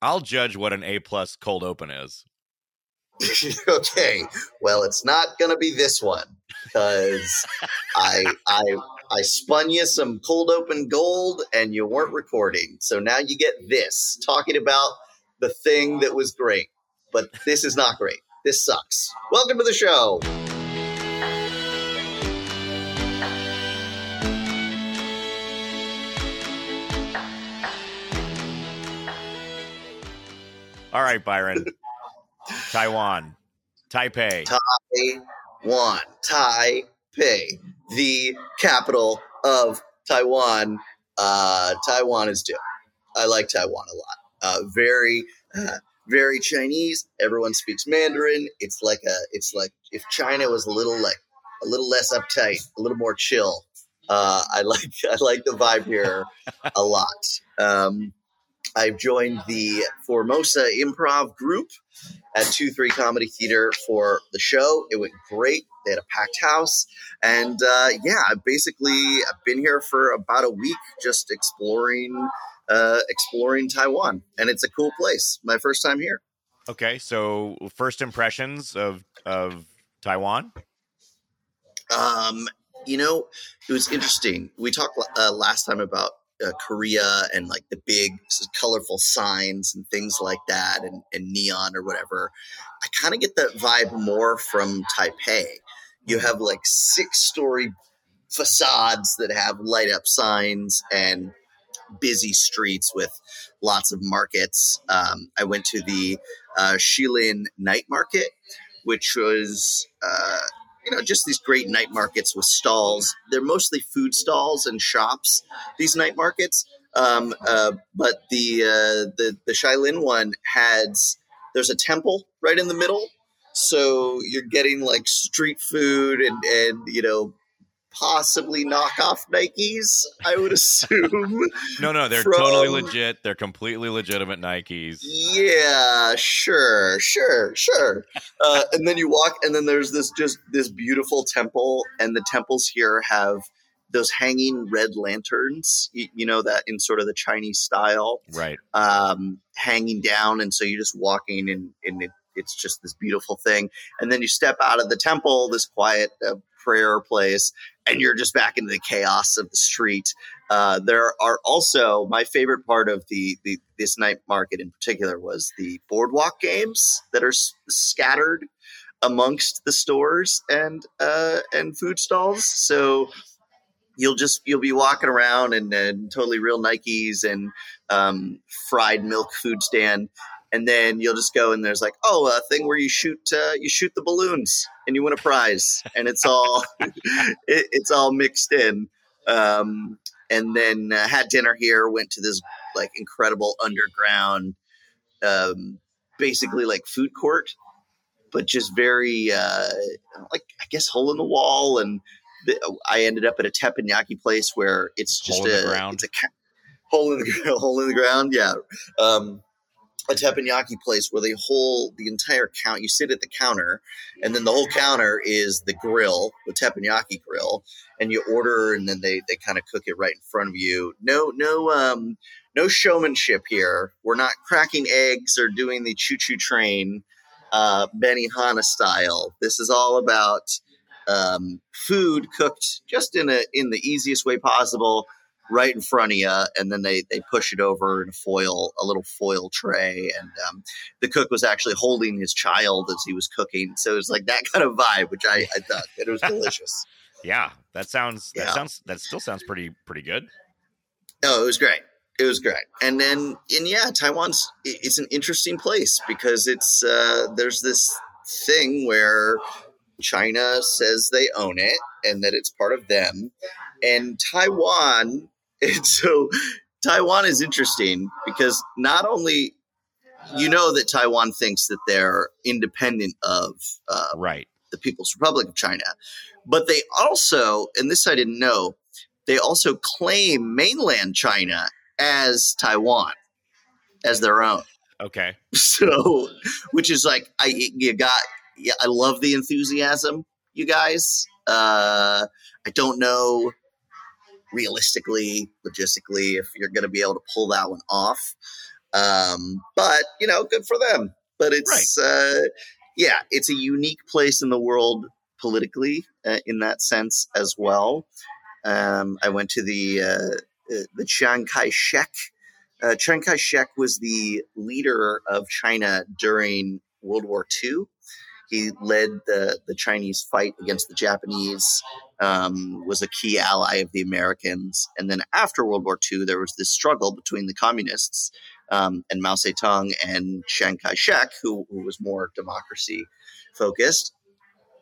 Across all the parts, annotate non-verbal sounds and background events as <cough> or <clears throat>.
I'll judge what an A plus cold open is. <laughs> okay, well, it's not gonna be this one because I I I spun you some cold open gold and you weren't recording, so now you get this talking about the thing that was great, but this is not great. This sucks. Welcome to the show. All right, Byron. Taiwan, Taipei. Taiwan, Taipei, the capital of Taiwan. Uh, Taiwan is due. I like Taiwan a lot. Uh, very, uh, very Chinese. Everyone speaks Mandarin. It's like a. It's like if China was a little like a little less uptight, a little more chill. Uh, I like <laughs> I like the vibe here <laughs> a lot. Um, I've joined the Formosa Improv Group at 2 3 Comedy Theater for the show. It went great. They had a packed house. And uh, yeah, basically, I've basically been here for about a week just exploring. Uh, exploring Taiwan, and it's a cool place. My first time here. Okay, so first impressions of of Taiwan. Um, you know, it was interesting. We talked uh, last time about uh, Korea and like the big colorful signs and things like that and, and neon or whatever. I kind of get that vibe more from Taipei. You have like six story facades that have light up signs and busy streets with lots of markets. Um, I went to the uh, Shilin night market, which was uh, you know, just these great night markets with stalls. They're mostly food stalls and shops. These night markets, um, uh, but the uh, the the Shilin one has there's a temple right in the middle, so you're getting like street food and and you know possibly knockoff Nikes, I would assume. <laughs> no, no, they're from... totally legit. They're completely legitimate Nikes. Yeah, sure, sure, sure. uh, and then you walk, and then there's this just this beautiful temple, and the temples here have those hanging red lanterns. You, you know that in sort of the Chinese style, right? Um, hanging down, and so you're just walking, and, and it, it's just this beautiful thing. And then you step out of the temple, this quiet uh, prayer place, and you're just back into the chaos of the street. Uh, there are also my favorite part of the, the this night market in particular was the boardwalk games that are s- scattered amongst the stores and uh, and food stalls. So you'll just you'll be walking around and, and totally real Nikes and um, fried milk food stand, and then you'll just go and there's like oh a thing where you shoot uh, you shoot the balloons and you win a prize. And it's all <laughs> it, it's all mixed in. Um, and then uh, had dinner here went to this like incredible underground um, basically like food court but just very uh, like i guess hole in the wall and the, i ended up at a teppanyaki place where it's just hole a it's a hole in the <laughs> hole in the ground yeah. Um, a teppanyaki place where they hold the entire count. You sit at the counter, and then the whole counter is the grill, the teppanyaki grill, and you order, and then they they kind of cook it right in front of you. No, no, um, no showmanship here. We're not cracking eggs or doing the choo choo train, uh, Benihana style. This is all about um, food cooked just in a in the easiest way possible right in front of you, and then they they push it over in a foil, a little foil tray, and um, the cook was actually holding his child as he was cooking, so it was like that <laughs> kind of vibe, which I, I thought it was delicious. <laughs> yeah, that sounds that yeah. sounds that still sounds pretty pretty good. No, it was great. It was great, and then and yeah, Taiwan's it's an interesting place because it's uh, there's this thing where China says they own it and that it's part of them. And Taiwan <laughs> and so Taiwan is interesting because not only you know that Taiwan thinks that they're independent of uh, right the People's Republic of China, but they also, and this I didn't know, they also claim mainland China as Taiwan, as their own. Okay. <laughs> So, which is like I you got yeah I love the enthusiasm, you guys. Uh, I don't know realistically, logistically, if you're going to be able to pull that one off. Um, but you know, good for them. But it's uh, yeah, it's a unique place in the world politically uh, in that sense as well. Um, I went to the uh, uh the Chiang Kai Shek. Uh, Chiang Kai Shek was the leader of China during World War II. He led the, the Chinese fight against the Japanese, um, was a key ally of the Americans. And then after World War II, there was this struggle between the communists um, and Mao Zedong and Chiang Kai shek, who, who was more democracy focused.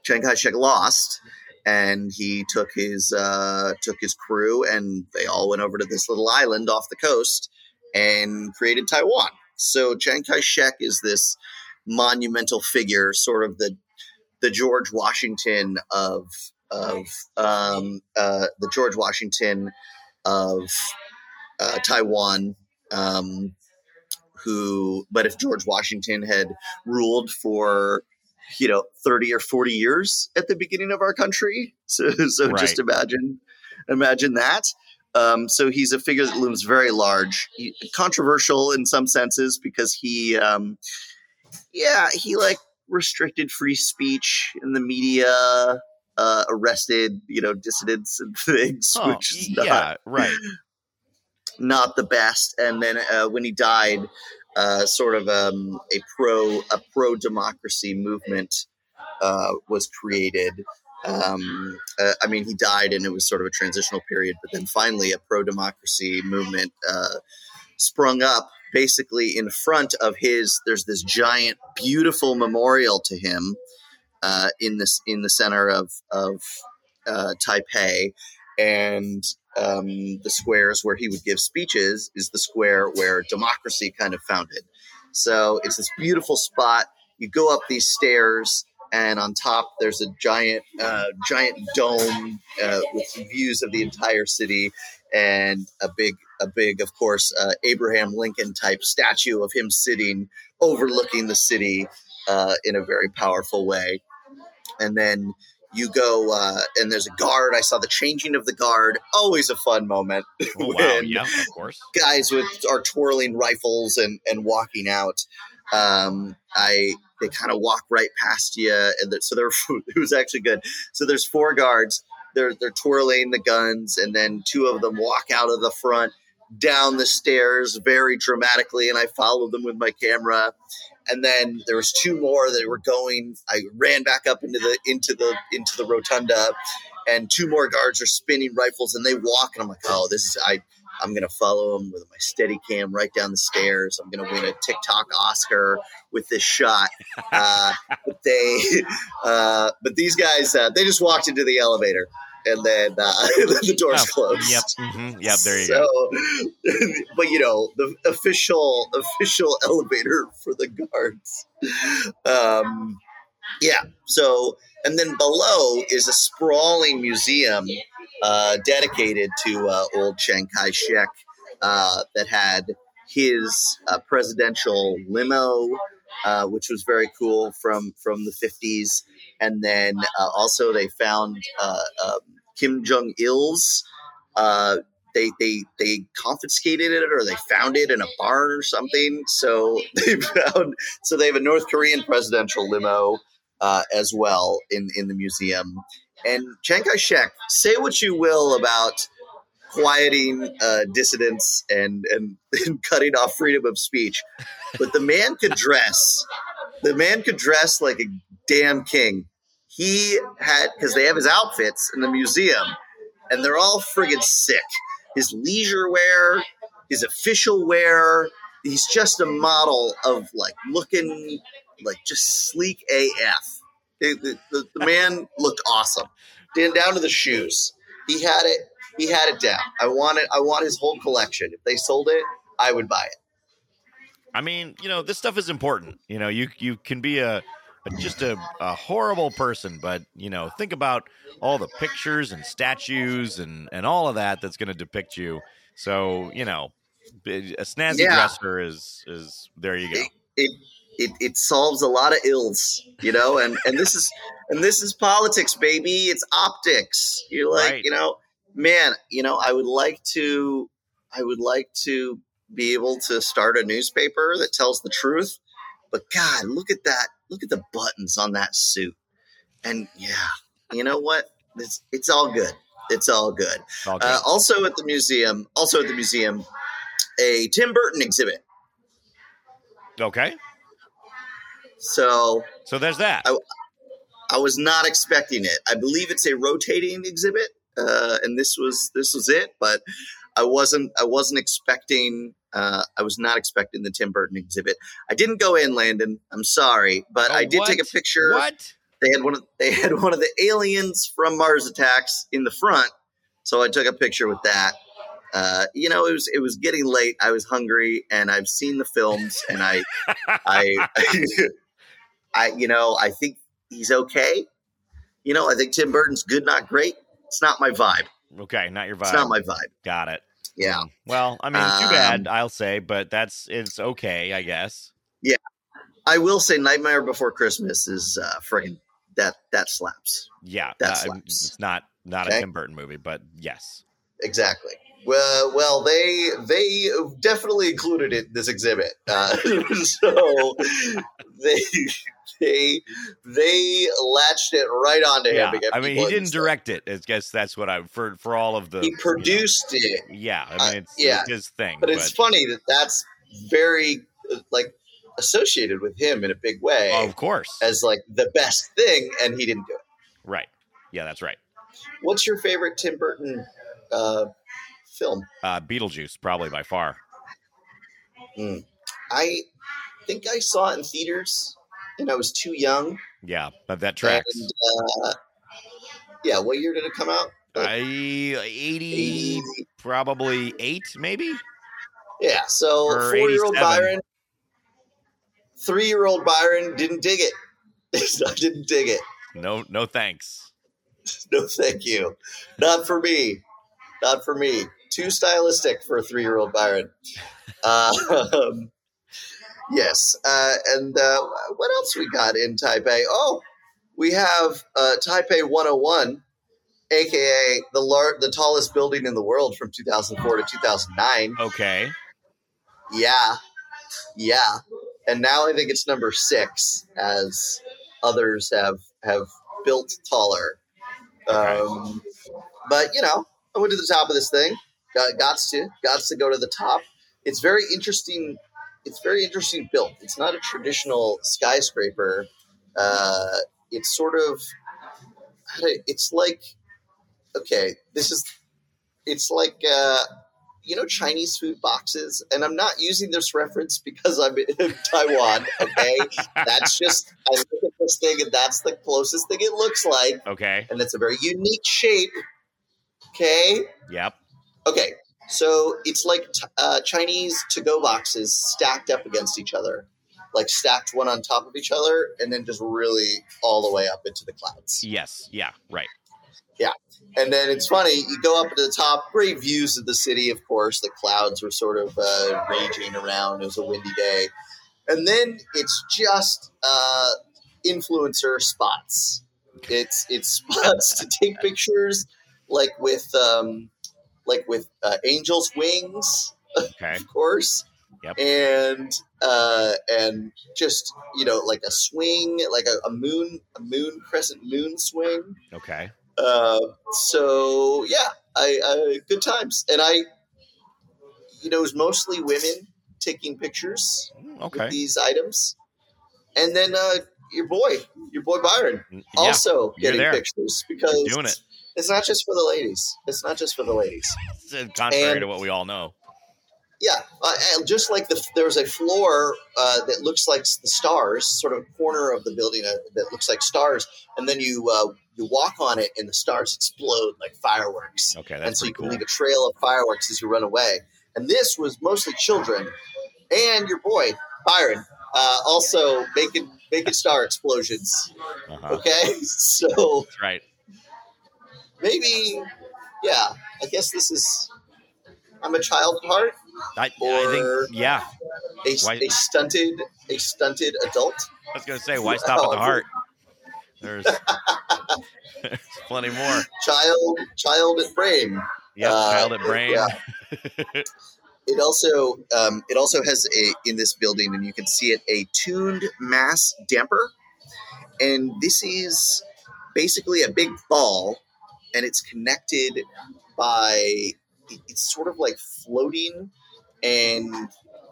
Chiang Kai shek lost. And he took his uh, took his crew, and they all went over to this little island off the coast and created Taiwan. So Chiang Kai shek is this monumental figure, sort of the the George Washington of of um, uh, the George Washington of uh, Taiwan. Um, who, but if George Washington had ruled for you know 30 or 40 years at the beginning of our country, <laughs> so so right. just imagine imagine that. Um, so he's a figure that looms very large, he, controversial in some senses because he um, yeah, he like restricted free speech in the media, uh, arrested, you know, dissidents and <laughs> things, oh, which is not, yeah, right. <laughs> Not the best. And then uh, when he died, uh, sort of um, a pro a pro democracy movement uh, was created. Um, uh, I mean, he died, and it was sort of a transitional period. But then finally, a pro democracy movement uh, sprung up basically in front of his there's this giant beautiful memorial to him uh, in this in the center of of uh, Taipei. And um, the squares where he would give speeches is the square where democracy kind of founded. So it's this beautiful spot. You go up these stairs and on top there's a giant uh, giant dome uh, with views of the entire city and a big a big of course uh, abraham lincoln type statue of him sitting overlooking the city uh, in a very powerful way and then you go uh, and there's a guard i saw the changing of the guard always a fun moment <laughs> oh, wow. yeah of course guys with are twirling rifles and and walking out um, I they kind of walk right past you, and so they're <laughs> it was actually good. So there's four guards. They're they're twirling the guns, and then two of them walk out of the front down the stairs very dramatically, and I follow them with my camera. And then there was two more that were going. I ran back up into the into the into the rotunda, and two more guards are spinning rifles, and they walk, and I'm like, oh, this is I I'm to follow him with my steady cam right down the stairs. I'm to win a TikTok Oscar with this shot. Uh, but they, <laughs> uh, but these guys, uh, they just walked into the elevator and then uh, <laughs> the doors oh, closed. Yep, mm-hmm. yep. There you so, go. <laughs> but you know, the official official <laughs> elevator for the guards. Um, yeah. So, and then below is a sprawling museum uh, dedicated to uh, old Chiang Kai shek uh, that had his uh, presidential limo, uh, which was very cool from, from the 50s. And then uh, also, they found um, Kim Jong il's. they, they they confiscated it or they found it in a barn or something. So <laughs> they found so they have a North Korean presidential limo uh, as well in, in the museum. And Chiang Kai shek, say what you will about quieting uh, dissidents and, and, <laughs> and cutting off freedom of speech, but the man could dress. The man could dress like a damn king. He had, because they have his outfits in the museum, and they're all friggin' sick. His leisure wear, his official wear, he's just a model of like looking like just sleek AF. The, the, the man looked awesome, down to the shoes. He had it. He had it down. I want it. I want his whole collection. If they sold it, I would buy it. I mean, you know, this stuff is important. You know, you you can be a just a, a horrible person, but you know, think about all the pictures and statues and and all of that that's going to depict you. So you know, a snazzy yeah. dresser is is there. You go. It, it, it, it solves a lot of ills, you know, and, and this is and this is politics, baby. It's optics. You're like, right. you know, man, you know, I would like to I would like to be able to start a newspaper that tells the truth. But God, look at that! Look at the buttons on that suit. And yeah, you know what? It's it's all good. It's all good. All good. Uh, also at the museum, also at the museum, a Tim Burton exhibit. okay. So So there's that. I- I was not expecting it. I believe it's a rotating exhibit, uh, and this was this was it. But I wasn't I wasn't expecting. Uh, I was not expecting the Tim Burton exhibit. I didn't go in, Landon. I'm sorry, but Oh, I did take a picture. What? They had one of they had one of the aliens from Mars Attacks in the front, so I took a picture with that. Uh, you know, it was it was getting late. I was hungry, and I've seen the films, and I, I, <laughs> I, you know, I think he's okay. You know, I think Tim Burton's good, not great. It's not my vibe. Okay, not your vibe. It's not my vibe. Got it. Yeah, Well, I mean, too Um, bad, I'll say, but that's it's okay, I guess. Yeah. I will say, Nightmare Before Christmas is uh, friggin' that that slaps. Yeah, That uh, slaps. it's not not Okay. a Tim Burton movie, but yes. Exactly. Well, well, they they definitely included it in this exhibit. Uh, <laughs> so they they they latched it right onto him. get I mean, he didn't direct it. I guess that's what I for for all of the. He you know, produced it, yeah, I uh, mean, it's, yeah. it's his thing. but it's funny that that's very uh, like associated with him in a big way of course, as like the best thing, and he didn't do it. right. Yeah, that's right. What's your favorite Tim Burton uh, film? Uh, Beetlejuice, probably by far. I think I saw it in theaters, and I was too young. Yeah, but that tracks. And, uh, yeah, what year did it come out? I eighty, probably eight, maybe. Yeah, so four year old Byron, three year old Byron didn't dig it. <laughs> I didn't dig it. No, no thanks. <laughs> No, thank you. Not for me. Not for me. Too stylistic for a three year old Byron. <laughs> Um, yes. Uh, and uh, what else we got in Taipei? Oh, we have uh, Taipei 101, aka the lar- the tallest building in the world from 2004 to 2009. Okay. Yeah. Yeah. And now I think it's number six as others have have built taller. Okay. Um, but you know, I went to the top of this thing. Got gots to got to go to the top. It's very interesting. It's very interesting built. It's not a traditional skyscraper. Uh, it's sort of. It's like, okay, this is. It's like uh, you know Chinese food boxes, and I'm not using this reference because I'm in <laughs> Taiwan. Okay, that's just I look at this thing, and that's the closest thing it looks like, Okay. and it's a very unique shape. Okay, Yep. okay, so it's like t- uh, Chinese to-go boxes stacked up against each other, like stacked one on top of each other, and then just really all the way up into the clouds. Yes. Yeah. Right. Yeah. And then it's funny, you go up to the top, great views of the city, of course. The clouds were sort of uh, raging around. It was a windy day. And then it's just uh, influencer spots. It's it's <laughs> spots to take pictures, like with um, like with uh, angels' wings, Okay. of course. Yep. And uh, and just you know like a swing, like a, a moon, a moon crescent moon swing. Okay. Uh, so yeah, I, I good times, and I, you know, it was mostly women taking pictures Mm, with these items, and then uh, your boy, your boy Byron, Mm, Yeah. also getting there. pictures because You're doing it. It's not just for the ladies. It's not just for the ladies. It's, uh, Contrary And- to what we all know. Yeah, uh, just like the there's a floor uh, that looks like the stars, sort of corner of the building uh, that looks like stars, and then you uh, you walk on it, and the stars explode like fireworks. Okay. and so you can cool. leave a trail of fireworks as you run away. And this was mostly children, and your boy Byron uh, also making making star explosions. Uh-huh. Okay, <laughs> so That's right. Maybe, yeah, I guess this is. I'm a child at heart, I, I think. Yeah. a, Why- a stunted a stunted adult. I was gonna say, why stop at the heart? There's, there's plenty more. child child at brain Yeah, Uh, child at brain. yeah. <laughs> It also um, it also has a in this building, and you can see it a tuned mass damper, and this is basically a big ball, and it's connected by it's sort of like floating, and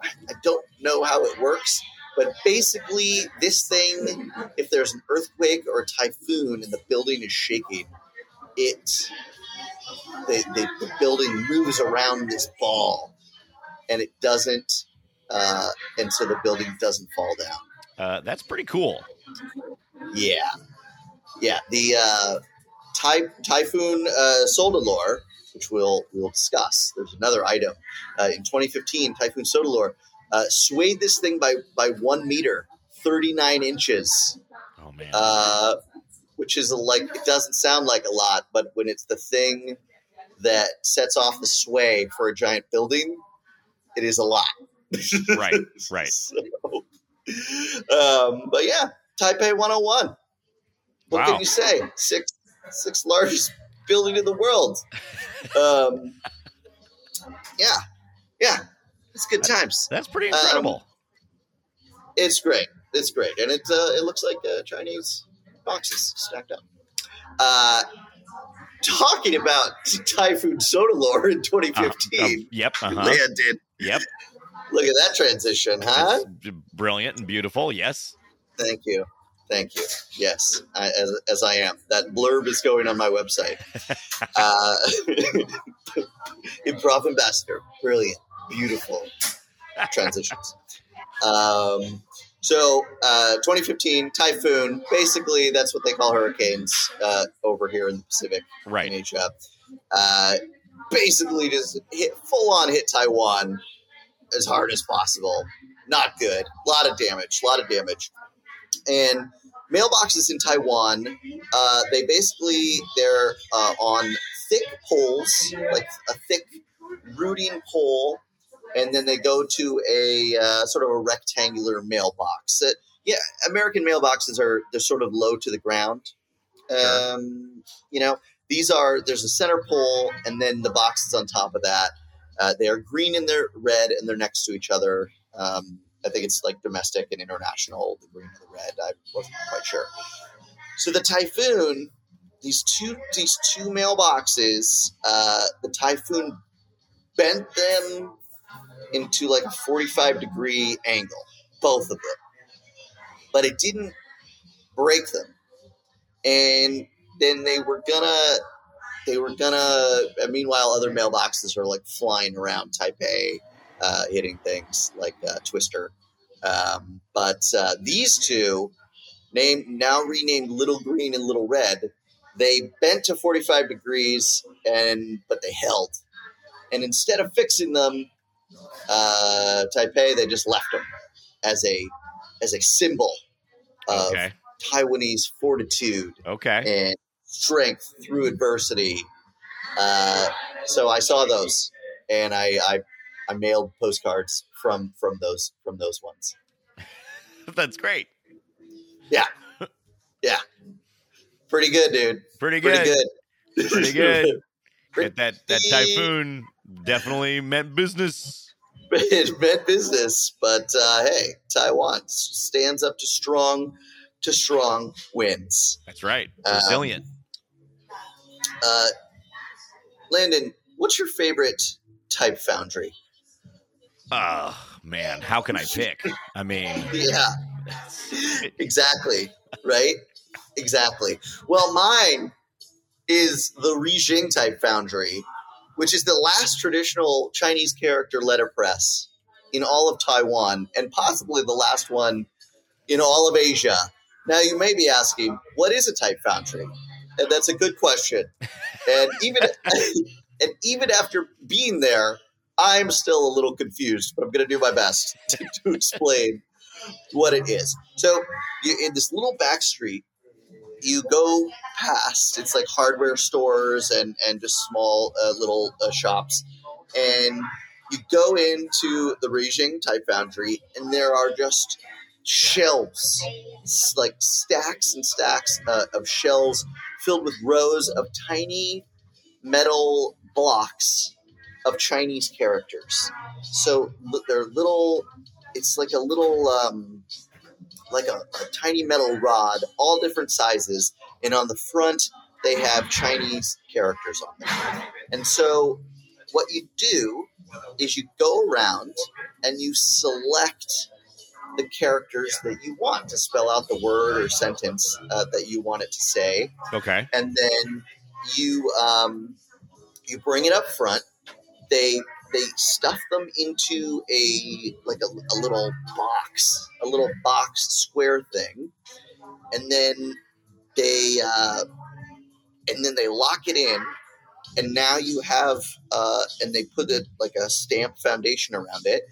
I don't know how it works, but basically this thing, if there's an earthquake or a typhoon and the building is shaking, it the, building moves around this ball and it doesn't uh, and so the building doesn't fall down Uh, that's pretty cool. yeah yeah the uh, ty- typhoon uh, which we'll we'll discuss there's another item uh, in 2015 typhoon Soudelor uh, swayed this thing by by one meter 39 inches Oh man. uh, which is like it doesn't sound like a lot, but when it's the thing that sets off the sway for a giant building, it is a lot. right. Right. <laughs> So, um, but yeah, Taipei 101. What Wow. can you say? Six sixth largest building in the world. Um, yeah, yeah, it's good times. That's pretty incredible. It's great. It's great, and it uh, it looks like uh, Chinese boxes stacked up. Uh, talking about <laughs> Typhoon Soudelor in Uh, 2015, um, yep. Uh-huh. landed. Yep. Look at that transition, huh? That's brilliant and beautiful. Yes. Thank you, thank you. Yes, I, as as I am. That blurb is going on my website. <laughs> uh, <laughs> improv ambassador, brilliant, beautiful transitions. Um, so, uh, 2015 typhoon. Basically, that's what they call hurricanes uh, over here in the Pacific in Right. Asia. Uh, basically, just hit full on hit Taiwan as hard as possible. Not good. A lot of damage. A lot of damage. And mailboxes in Taiwan, uh, they basically they're uh, on thick poles, like a thick rooting pole, and then they go to a uh, sort of a rectangular mailbox. Uh, yeah, American mailboxes are they're sort of low to the ground. Um, you know, these are there's a center pole, and then the boxes on top of that. Uh, they are green and they're red, and they're next to each other. Um, I think it's like domestic and international, the green and the red. I wasn't quite sure. So the typhoon, these two these two mailboxes, uh, the typhoon bent them into like a 45 degree angle, both of them. But it didn't break them. And then they were gonna they were gonna meanwhile other mailboxes are like flying around Taipei, uh, hitting things like uh, Twister. Um, but uh, these two, named now renamed Little Green and Little Red, they bent to 45 degrees and but they held. And instead of fixing them, uh, Taipei they just left them as a as a symbol of Okay. Taiwanese fortitude Okay. and strength through adversity. Uh, so I saw those, and I, I I mailed postcards from from those from those ones. <laughs> That's great. Yeah, yeah, pretty good, dude. Pretty Pretty good. good. Pretty good. <laughs> Pretty- That, that typhoon definitely meant business. <laughs> it meant business, but uh, hey, Taiwan stands up to strong to strong winds. That's right. Um, Resilient. Uh, Landon, what's your favorite type foundry? Oh man, how can I pick? I mean, <laughs> Yeah, exactly. Right? Exactly. Well, mine is the Rixing type foundry, which is the last traditional Chinese character letterpress in all of Taiwan and possibly the last one in all of Asia. Now, you may be asking, what is a type foundry? And that's a good question. And even <laughs> and even after being there, I'm still a little confused, but I'm going to do my best <laughs> to, to explain what it is. So, you, in this little back street, you go past. It's like hardware stores and and just small uh, little uh, shops, and you go into the Rixing Type Foundry, and there are just shelves, like stacks and stacks uh, of shelves filled with rows of tiny metal blocks of Chinese characters. So they're little. It's like a little, um, like a, a tiny metal rod, all different sizes, and on the front they have Chinese characters on them. And so, what you do is you go around and you select the characters that you want to spell out the word or sentence uh, that you want it to say, Okay. and then you um, you bring it up front. They they stuff them into a like a, a little box, a little box square thing, and then they uh, and then they lock it in. And now you have, uh, and they put it like a stamp foundation around it,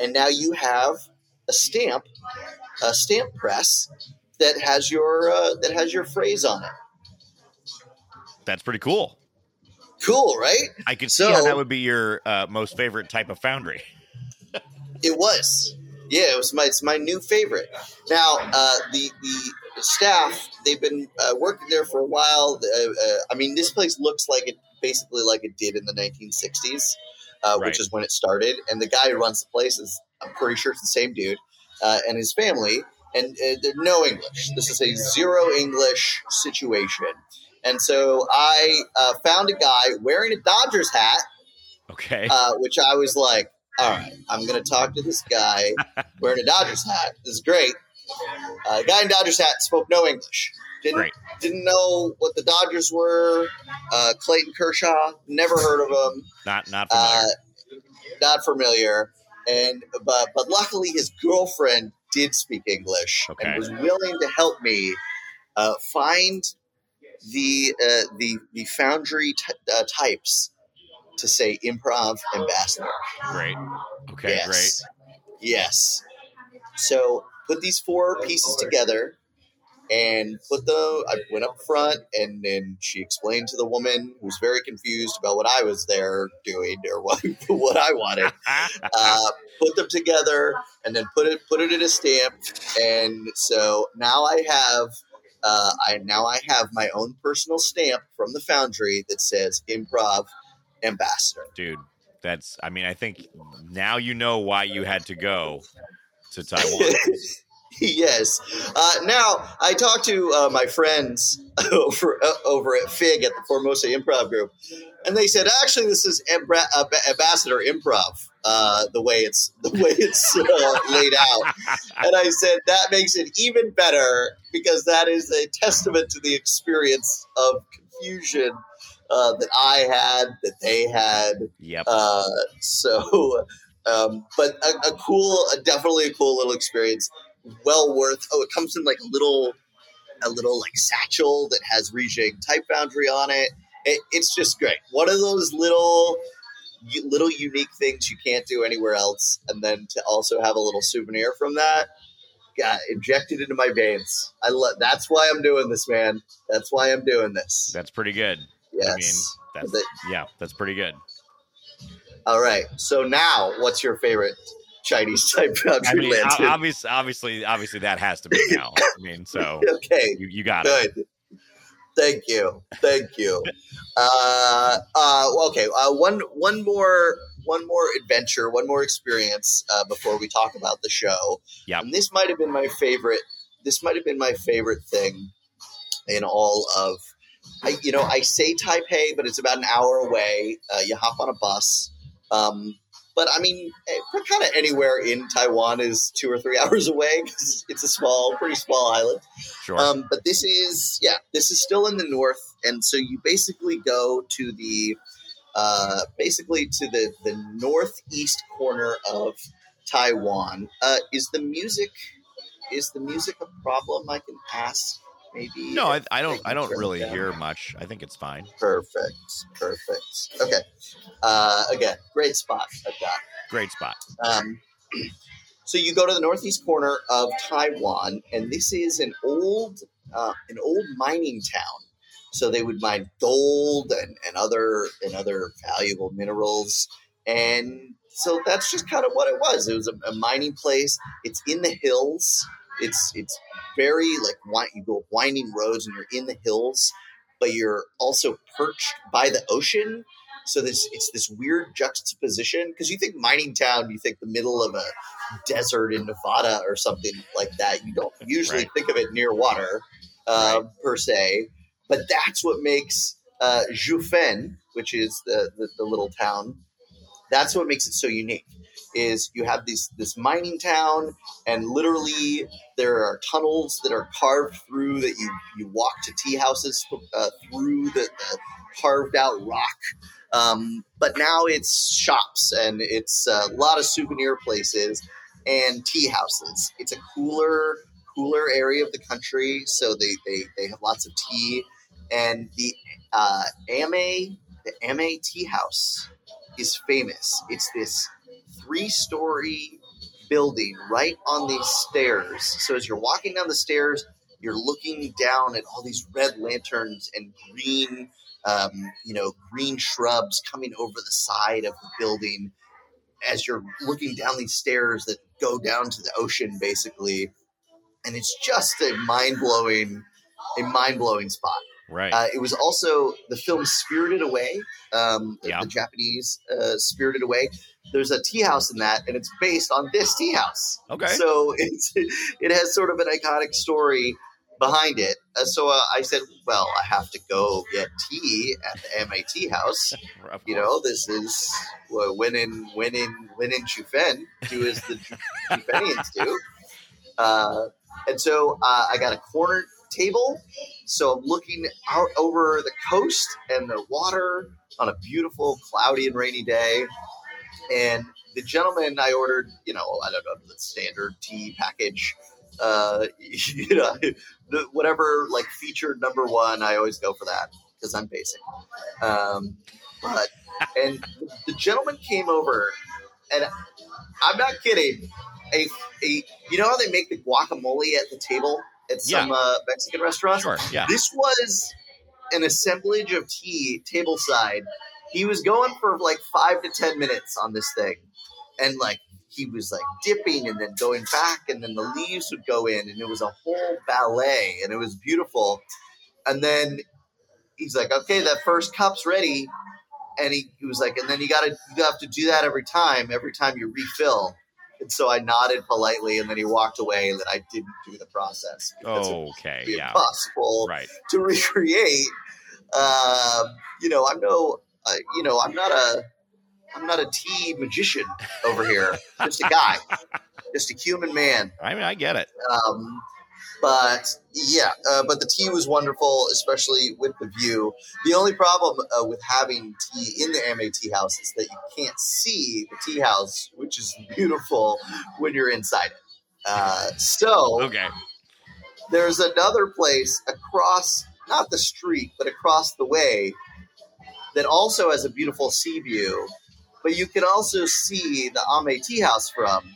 and now you have a stamp, a stamp press that has your uh, that has your phrase on it. That's pretty cool. Cool, right? I can see how that would be your uh, most favorite type of foundry. <laughs> It was. Yeah, it was my it's my new favorite. Now, uh, the the staff they've been uh, working there for a while. Uh, uh, I mean, this place looks like it basically like it did in the 1960s, uh, Right. which is when it started. And the guy who runs the place is I'm pretty sure it's the same dude, uh, and his family. And uh, there's no English. This is a zero English situation. And so I uh, found a guy wearing a Dodgers hat Okay. uh, which I was like, all right, I'm going to talk to this guy <laughs> wearing a Dodgers hat. This is great. Uh, guy in Dodgers hat spoke no English. Didn't Great. didn't know what the Dodgers were. Uh, Clayton Kershaw, never heard of him. not not familiar. Uh, not familiar. And but but luckily his girlfriend did speak English Okay. and was willing to help me uh, find the uh, the the foundry t- uh, types to say improv ambassador. great. Okay. yes. Yes. So put these four pieces together and put the I went up front and then she explained to the woman who was very confused about what I was there doing or what <laughs> what I wanted. <laughs> Uh, put them together and then put it put it in a stamp and so now I have uh, I now I have my own personal stamp from the foundry that says improv ambassador. Dude, that's I mean, I think now you know why you had to go to <laughs> Taiwan. <laughs> yes. Uh, now I talked to uh, my friends <laughs> over uh, over at Fig at the Formosa Improv Group, and they said actually this is Ambra- Ambassador Improv. Uh, the way it's <laughs> the way it's uh, laid out, and I said that makes it even better because that is a testament to the experience of confusion uh, that I had, that they had, Yep. uh, so, um, but a, a cool, a, definitely a cool little experience. Well worth. Oh, it comes in like a little, a little like satchel that has Rixing Type Foundry on it. it. It's just great. One of those little, little unique things you can't do anywhere else, and then to also have a little souvenir from that. Got injected into my veins. I love. That's why I'm doing this, man. That's why I'm doing this. That's pretty good. Yes. I mean, that's yeah, that's pretty good. All right. So now, what's your favorite Chinese type <laughs> I mean, lantern? obviously, obviously, obviously, that has to be now. <laughs> I mean, so okay. you, you got it. Good. Thank you. Thank you. Uh, uh, okay. Uh, one one more one more adventure, one more experience uh, before we talk about the show. Yeah, And this might have been my favorite. This might have been my favorite thing in all of. I, you know, I say Taipei, but it's about an hour away. Uh, you hop on a bus. Um, but I mean, kind of anywhere in Taiwan is two or three <laughs> hours away because it's a small, pretty small island. Sure. Um, but this is, yeah, this is still in the north, and so you basically go to the, uh, basically to the the northeast corner of Taiwan. Uh, is the music, is the music a problem? I can ask, maybe. no, I, I don't. I don't really down. hear much. I think it's fine. Perfect, perfect. Okay. Uh, again, great spot. Great spot. Um, <clears throat> so you go to the northeast corner of Taiwan, and this is an old, uh, an old mining town. So they would mine gold and, and other and other valuable minerals, and so that's just kind of what it was. It was a, a mining place. It's in the hills. It's it's very like you go winding roads, and you're in the hills, but you're also perched by the ocean. So this it's this weird juxtaposition because you think mining town, you think the middle of a desert in Nevada or something like that. You don't <laughs> usually Right. think of it near water uh, per se, but that's what makes uh, Jiufen, which is the, the the little town, that's what makes it so unique. Is you have this this mining town, and literally there are tunnels that are carved through that you you walk to tea houses uh, through the, the carved out rock. Um, but now it's shops and it's a lot of souvenir places and tea houses. It's a cooler cooler area of the country, so they they, they have lots of tea. And the uh, A-Mei the A-Mei Tea House is famous. It's this three story building right on these stairs. So as you're walking down the stairs, you're looking down at all these red lanterns and green, um, you know, green shrubs coming over the side of the building. As you're looking down these stairs that go down to the ocean, basically, and it's just a mind blowing, a mind blowing spot. Right. Uh, it was also the film Spirited Away, um, the- Yeah. the Japanese uh, Spirited Away. There's a tea house in that, and it's based on this tea house. okay. So it's it has sort of an iconic story behind it. Uh, so uh, I said, well, I have to go get tea at the MIT house. <laughs> You know, this is well, when in when in when in Jiufen, do as the Chufenians do. Uh, and so uh, I got a corner table. So I'm looking out over the coast and the water on a beautiful, cloudy and rainy day. And the gentleman I ordered, you know, I don't know, the standard tea package. Uh, <laughs> you know, the, whatever like featured number one, I always go for that because I'm basic. Um, but and the gentleman came over, and I'm not kidding. A, a you know how they make the guacamole at the table at some uh, Mexican restaurants? Sure. Yeah. This was an assemblage of tea table side. He was going for like five to ten minutes on this thing, and like he was like dipping and then going back, and then the leaves would go in, and it was a whole ballet, and it was beautiful. And then he's like, "Okay, that first cup's ready," and he, he was like, "And then you got to you have to do that every time, every time you refill." And so I nodded politely, and then he walked away, and then I didn't do the process because it would Okay. Yeah. impossible Right. to <laughs> recreate. Um, you know, I'm no, uh, you know, I'm not a, I'm not a tea magician over here. <laughs> Just a guy, just a human man. I mean, I get it. Um, but yeah, uh, but the tea was wonderful, especially with the view. The only problem uh, with having tea in the A-Mei Tea House is that you can't see the tea house, which is beautiful when you're inside it. Uh, so Okay. there's another place across not the street but across the way that also has a beautiful sea view but you can also see the A-Mei tea house from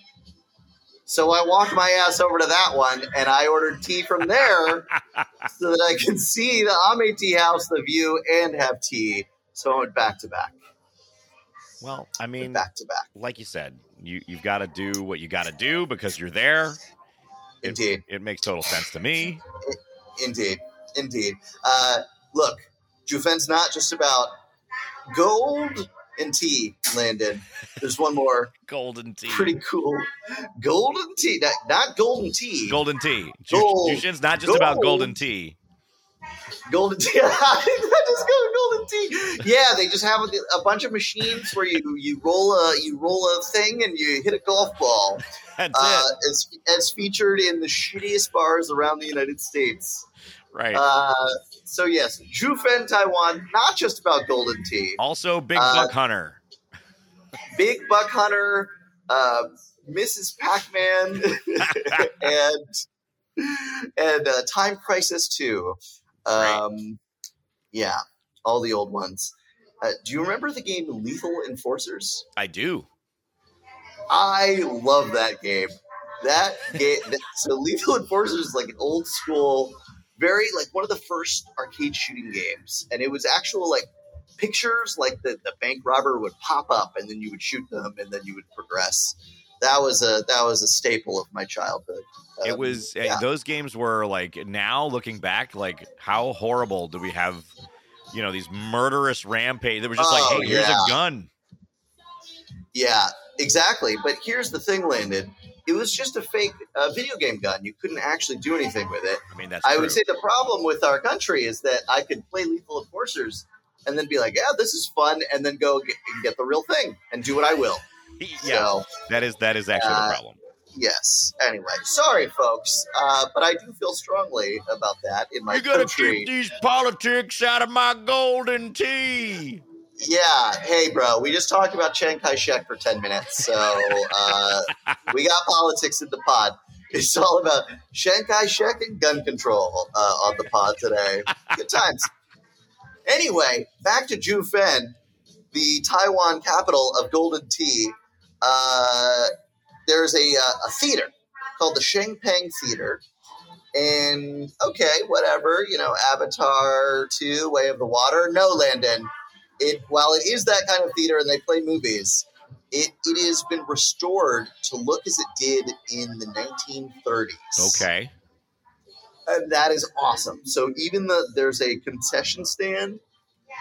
so i walked my ass over to that one and i ordered tea from there <laughs> so that i can see the A-Mei tea house the view and have tea so i went back to back Well, I mean, back to back like you said, you you've got to do what you got to do because you're there. It, indeed it makes total sense to me. Indeed, indeed. Uh, look, Jiufen's not just about gold and tea, Landon. There's one more <laughs> Golden tea. pretty cool golden tea, not, not golden tea. Golden tea. Gold. Jiufen's not just about golden tea. Golden tea. <laughs> Just go golden tea. Yeah, they just have a, a bunch of machines where you you roll a you roll a thing and you hit a golf ball. That's Uh, it. it's, it's featured in the shittiest bars around the United States. Right. Uh, so yes, Jiufen Taiwan, not just about golden tea. also, Big uh, Buck Hunter. Big Buck Hunter, uh, Mrs. Pac Man, <laughs> and and uh, Time Crisis Two. Um, Yeah, all the old ones. Uh, do you remember the game Lethal Enforcers? I do. I love that game. That game. <laughs> so Lethal Enforcers is like an old school, very like one of the first arcade shooting games, and it was actual like pictures. Like the the bank robber would pop up, and then you would shoot them, and then you would progress. That was a that was a staple of my childhood. it Um, was uh, yeah. those games were like now looking back, like how horrible do we have you know these murderous rampage. They were just Oh, like, hey, here's yeah. a gun. Yeah, exactly. But here's the thing, Landon. It was just a fake uh, video game gun. You couldn't actually do anything with it. I mean, that's I true. would say the problem with our country is that I could play Lethal Enforcers and then be like, yeah, this is fun, and then go get, and get the real thing and do what I will. <laughs> yeah, So, that is that is actually Uh, the problem. yes. Anyway, sorry, folks, uh, but I do feel strongly about that in my You gotta country. keep these politics out of my golden tea. Yeah, hey, bro, we just talked about Chiang Kai shek for 10 minutes. So uh, we got politics in the pod. It's all about Chiang Kai shek and gun control uh, on the pod today. Good times. Anyway, back to Jiufen, the Taiwan capital of golden tea. Uh, there's a, uh, a theater called the Shengping Theater. And okay, whatever, you know, Avatar 2, Way of the Water. No, Landon it while it is that kind of theater and they play movies, it, it has been restored to look as it did in the 1930s. Okay. and that is awesome. So even the there's a concession stand,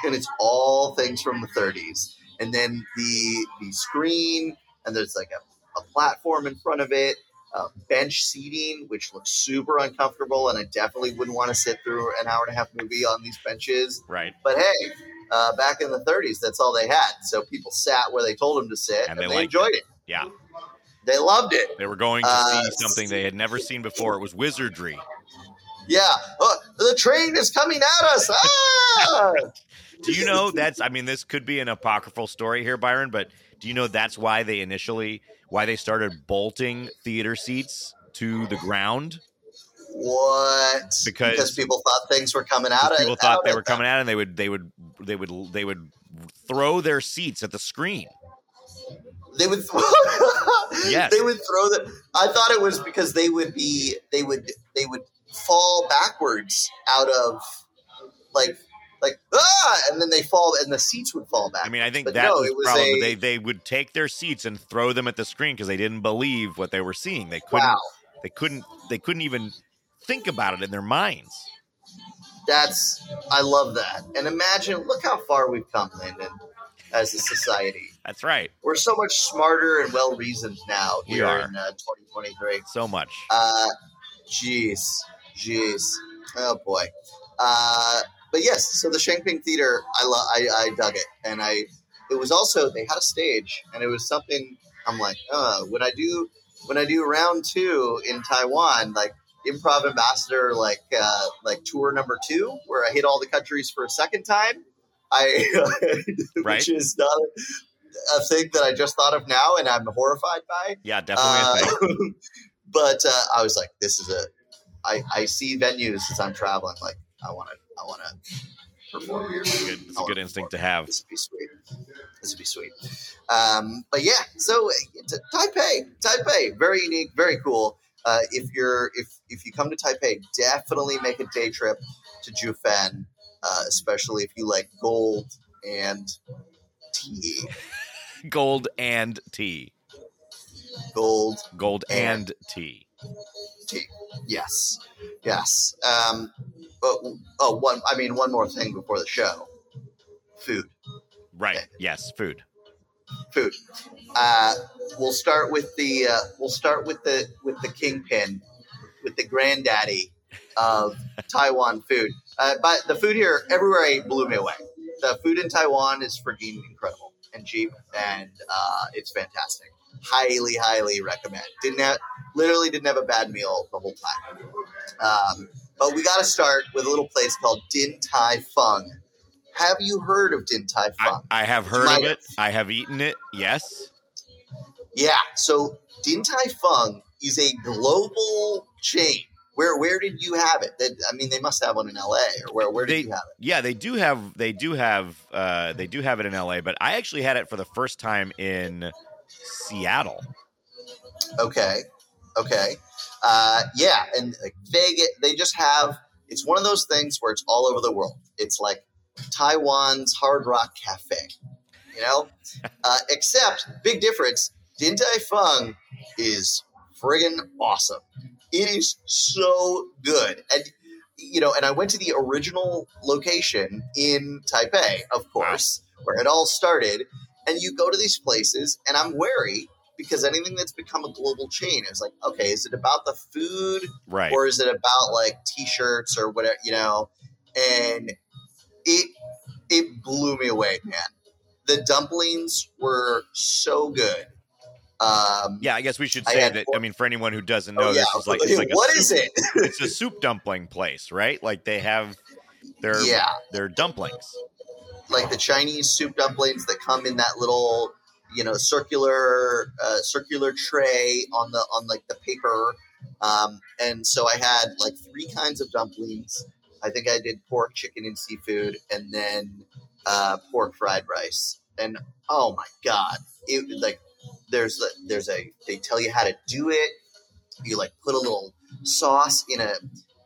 and it's all things from the 30s, and then the the screen, and there's like a, a platform in front of it. Uh, bench seating, which looks super uncomfortable, and I definitely wouldn't want to sit through an hour and a half movie on these benches. Right. But hey, uh, back in the 30s, that's all they had. So people sat where they told them to sit, And and, they enjoyed it. Yeah. They loved it. They were going to Uh, see something they had never seen before. It was wizardry. Yeah. Oh, the train is coming at us. Ah! <laughs> Do you know that's I mean this could be an apocryphal story here Byron, but do you know that's why they initially why they started bolting theater seats to the ground? What? Because- people thought things were coming out. Of, people thought out they were them. coming out and they would they would they would they would throw their seats at the screen. They would. <laughs> Yes. They would throw the. I thought it was because they would be. They would. They would fall backwards out of, like, like ah, and then they fall, and the seats would fall back. I mean, I think But that no, was, was probably a- they they would take their seats and throw them at the screen because they didn't believe what they were seeing. They couldn't wow. they couldn't they couldn't even think about it in their minds. That's I love that. And imagine, look how far we've come, Landon, as a society. That's right. We're so much smarter and well reasoned now We here are. in uh, 2023. So much. Uh, jeez, jeez, oh boy. Uh, but yes, so the Shengping Theater, I lo- I, I dug it, and I. It was also they had a stage, and it was something. I'm like, uh, when I do when I do round two in Taiwan, like improv ambassador, like uh, like tour number two, where I hit all the countries for a second time. I, <laughs> Right. which is not a thing that I just thought of now, and I'm horrified by. Yeah, definitely. Uh, <laughs> but uh, I was like, this is a. I, I see venues as I'm traveling. Like I want to. I want to perform here. It's a good, it's a good instinct to have. This would be sweet. This would be sweet. Um, but yeah, so uh, Taipei, Taipei, very unique, very cool. Uh, if you're if if you come to Taipei, definitely make a day trip to Jiufen, uh, especially if you like gold and tea. <laughs> Gold and tea. Gold Gold And- and tea. tea. Yes, yes. Um, but oh, one. I mean, one more thing before the show. Food, Right. Yes, food. Food. Uh, we'll start with the. Uh, we'll start with the with the kingpin, with the granddaddy of Taiwan food. Uh, but the food here, everywhere I ate, blew me away. The food in Taiwan is freaking incredible and cheap, and uh, it's fantastic. Highly, highly recommend. Didn't have, literally didn't have a bad meal the whole time. Um, but we got to start with a little place called Din Tai Fung. Have you heard of Din Tai Fung? I have heard of it. I have eaten it. Yes. Yeah. So Din Tai Fung is a global chain. Where where did you have it? I mean, they must have one in L.A. or where where did They- you have it? Yeah, they do have they do have uh they do have it in LA, but I actually had it for the first time in Seattle. Okay. Okay. Uh, yeah, and like Vegas, they just have. It's one of those things where it's all over the world. It's like Taiwan's Hard Rock Cafe, you know. <laughs> uh, except big difference. Din Tai Fung is friggin' awesome. It is so good, and you know, and I went to the original location in Taipei, of course, where it all started. And you go to these places, and I'm wary because anything that's become a global chain is like, okay, is it about the food, Right. or is it about like t-shirts or whatever, you know? And it it blew me away, man. The dumplings were so good. Um, yeah, I guess we should I say had that. four- I mean, for anyone who doesn't know, oh, yeah. this is like, it's <laughs> like a what soup, it? it's a soup dumpling place, right? Like they have their yeah, their dumplings. like the Chinese soup dumplings that come in that little, you know, circular uh, circular tray on the on like the paper. Um, and so I had like three kinds of dumplings. I think I did pork, chicken, and seafood, and then uh, pork fried rice. And oh my god, it like there's there's a they tell you how to do it. You like put a little sauce in a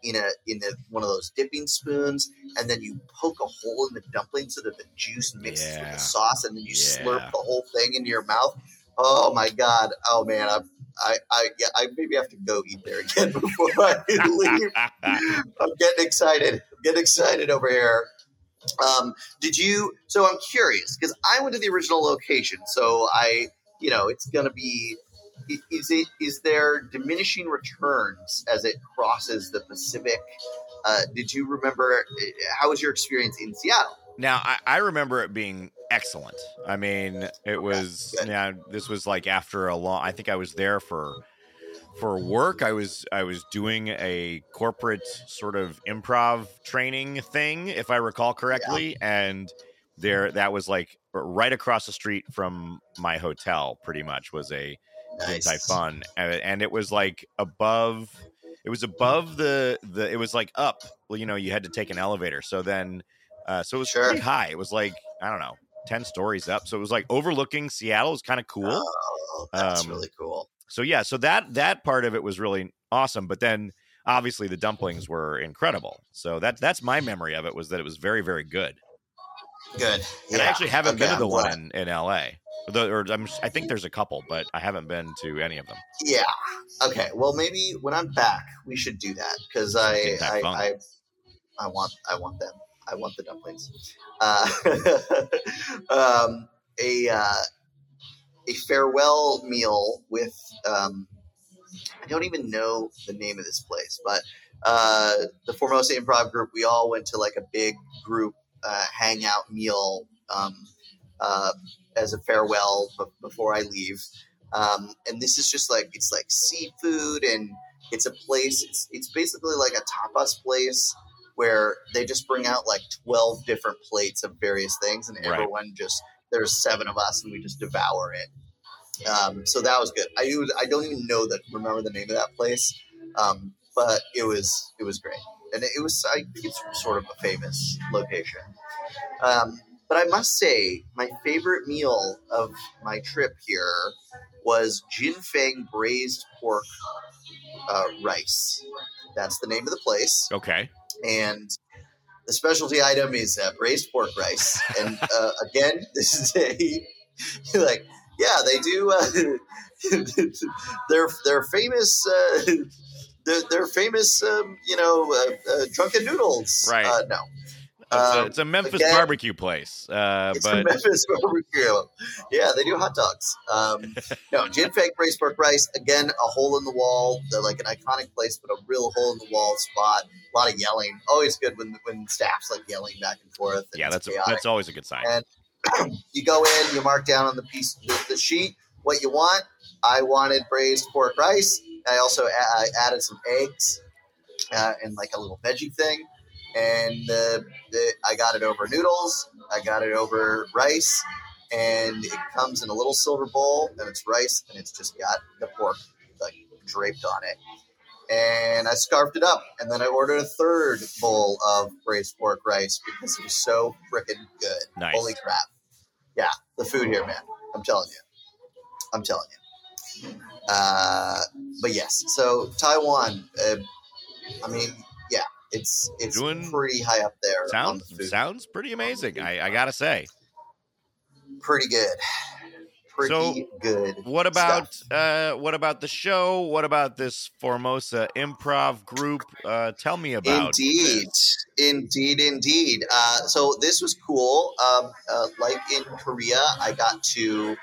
in a in a, one of those dipping spoons, and then you poke a hole in the dumpling so that the juice mixes with the sauce, and then you Yeah. slurp the whole thing into your mouth. Oh my god! Oh man, I I I, yeah, I maybe have to go eat there again <laughs> before I leave. I'm getting excited. I'm getting excited over here. Um, did you? So I'm curious because I went to the original location. So I, you know, it's gonna be. Is it? Is there diminishing returns as it crosses the Pacific? Uh, did you remember? uh, How was your experience in Seattle? Now I, I remember it being excellent. I mean, it was yeah. This was like after a long. I think I was there for for work. I was I was doing a corporate sort of improv training thing, if I recall correctly, and there that was like right across the street from my hotel. Pretty much was a Tai Fun, and, and it was like above. It was above the the. It was like up. Well, you know, you had to take an elevator. So then, uh, so it was Sure. pretty high. It was like I don't know, ten stories up. So it was like overlooking Seattle. Was kind of cool. Oh, that's Um, really cool. So yeah, so that that part of it was really awesome. But then obviously the dumplings were incredible. So that that's my memory of it was that it was very very good. Good. And I actually haven't Okay, been to I'm the glad. one in, in L.A. The, or I'm, I think there's a couple, but I haven't been to any of them. Yeah. Okay. Well, maybe when I'm back, we should do that because I, I. I, I want, I want them. I want the dumplings. Uh, <laughs> um, a uh, a farewell meal with. Um, I don't even know the name of this place, but uh, the Formosa Improv Group. We all went to like a big group uh, hangout meal um, uh, as a farewell b- before I leave um, and this is just like it's like seafood and it's a place it's it's basically like a tapas place where they just bring out like 12 different plates of various things and Right. everyone just there's seven of us and we just devour it um, so that was good I, I don't even know that remember the name of that place um, but it was it was great and it, it was I think it's sort of a famous location um, but I must say, my favorite meal of my trip here was Jin Feng braised pork uh, rice. That's the name of the place, Okay. And the specialty item is uh, braised pork rice. And uh, <laughs> again, this is a like, yeah, they do. Uh, <laughs> they're they're famous. Uh, they're, they're famous. Um, you know, uh, uh, drunken noodles. Right. Uh, no. It's, a, Um, it's a Memphis again- barbecue place, uh, It's a but Memphis <laughs> barbecue. Yeah, they do hot dogs. Um, <laughs> no, Jin Feng Braised Pork Rice. Again, a hole in the wall. They're like an iconic place, but a real hole in the wall spot. A lot of yelling. Always good when when staff's like yelling back and forth. and yeah, that's a, that's always a good sign. And <clears throat> you go in, you mark down on the piece, the, the sheet, what you want. I wanted braised pork rice. I also a- I added some eggs uh, and like a little veggie thing. And uh, the, I got it over noodles. I got it over rice. And it comes in a little silver bowl, and it's rice, and it's just got the pork like draped on it. And I scarfed it up, and then I ordered a third bowl of braised pork rice because it was so freaking good. Nice. Holy crap. Yeah, the food here, man. I'm telling you. I'm telling you. Uh, but yes, so Taiwan, uh, I mean, it's it's Doing- pretty high up there. Sounds the sounds pretty amazing. I, I gotta say. pretty good. pretty So, good. What about stuff. uh, what about the show? What about this Formosa improv group? Uh, tell me about. It. Indeed, this. indeed, indeed. Uh, so this was cool. Um, uh, like in Korea, I got to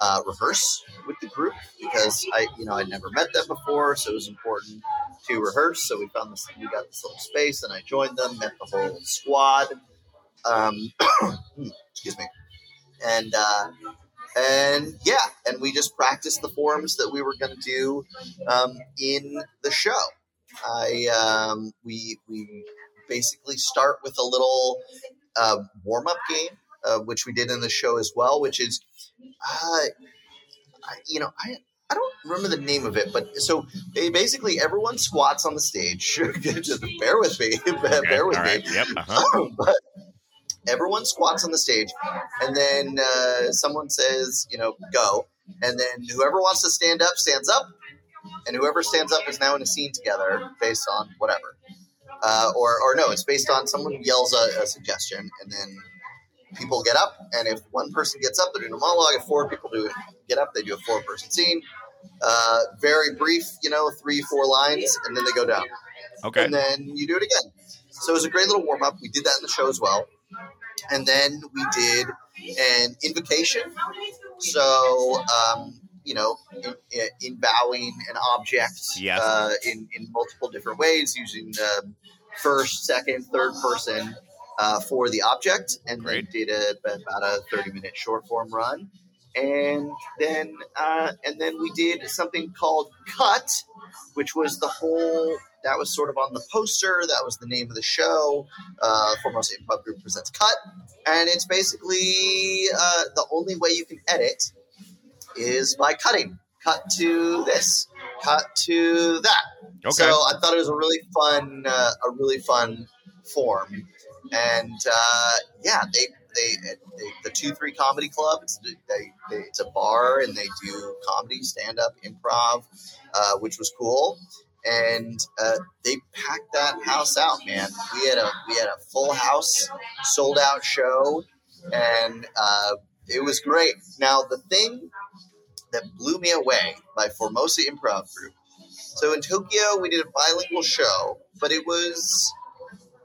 uh, rehearse with the group because I, you know, I'd never met them before, so it was important to rehearse. So we found this, we got this little space, and I joined them, met the whole squad. Um, <clears throat> excuse me, and uh, and yeah, and we just practiced the forms that we were going to do um, in the show. I um, we we basically start with a little uh, warm up game, uh, which we did in the show as well, which is, uh, I, you know, I. I don't remember the name of it, but so they basically everyone squats on the stage. <laughs> Just bear with me, <laughs> Okay, bear with me. right. Yep. Uh-huh. <clears throat> but everyone squats on the stage, and then uh, someone says, you know, go, and then whoever wants to stand up stands up, and whoever stands up is now in a scene together based on whatever, uh, or or no, it's based on someone yells a, a suggestion, and then people get up, and if one person gets up, they're doing a monologue. If four people do get up, they do a four-person scene. Uh, very brief, you know, three, four lines, and then they go down Okay. and then you do it again. So it was a great little warm up. We did that in the show as well. And then we did an invocation. So, um, you know, in, in bowing an object Yes. uh, in, in multiple different ways using um, first, second, third person uh, for the object. And Great. then did a, about a 30 minute short form run. And then, uh, and then we did something called cut, which was the whole that was sort of on the poster that was the name of the show uh, Formosa Improv Group presents cut. And it's basically uh, the only way you can edit is by cutting. Cut to this cut to that. Okay. so i thought it was a really fun uh, a really fun form. And uh, yeah they they, they the two three comedy club it's, they, they, it's a bar and they do comedy stand up improv uh, which was cool and uh, they packed that house out, man. We had a we had a full house, sold out show, and uh, it was great. Now the thing that blew me away by Formosa Improv Group. So in Tokyo, we did a bilingual show, but it was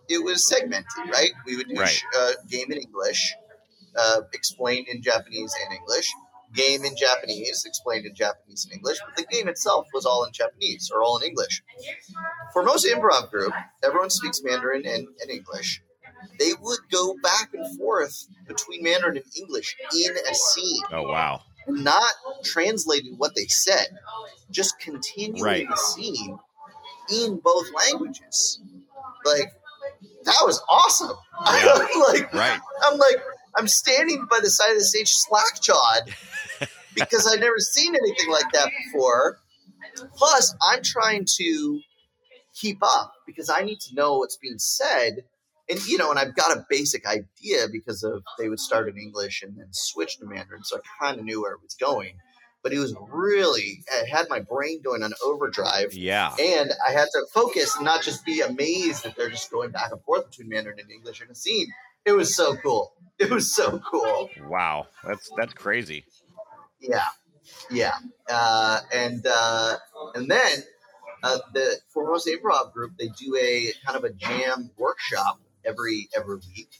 it was segmented, right? We would do Right. sh- uh, game in English, uh, explained in Japanese and English. Game in Japanese, explained in Japanese and English, but the game itself was all in Japanese or all in English. Formosa Improv Group, everyone speaks Mandarin and, and English. They would go back and forth between Mandarin and English in a scene, oh wow. not translating what they said, just continuing Right. the scene in both languages. Like that was awesome. <laughs> Yeah. like Right. I'm like, I'm standing by the side of the stage slack jawed <laughs> because I've never seen anything like that before. Plus, I'm trying to keep up because I need to know what's being said. And, you know, and I've got a basic idea because of they would start in English and then switch to Mandarin. So I kind of knew where it was going. But it was really, it had my brain going on overdrive Yeah. and I had to focus and not just be amazed that they're just going back and forth between Mandarin and English in a scene. It was so cool. It was so cool. Wow. That's that's crazy. Yeah, yeah. Uh, and uh, and then uh, the Formosa Improv Group they do a kind of a jam workshop every every week.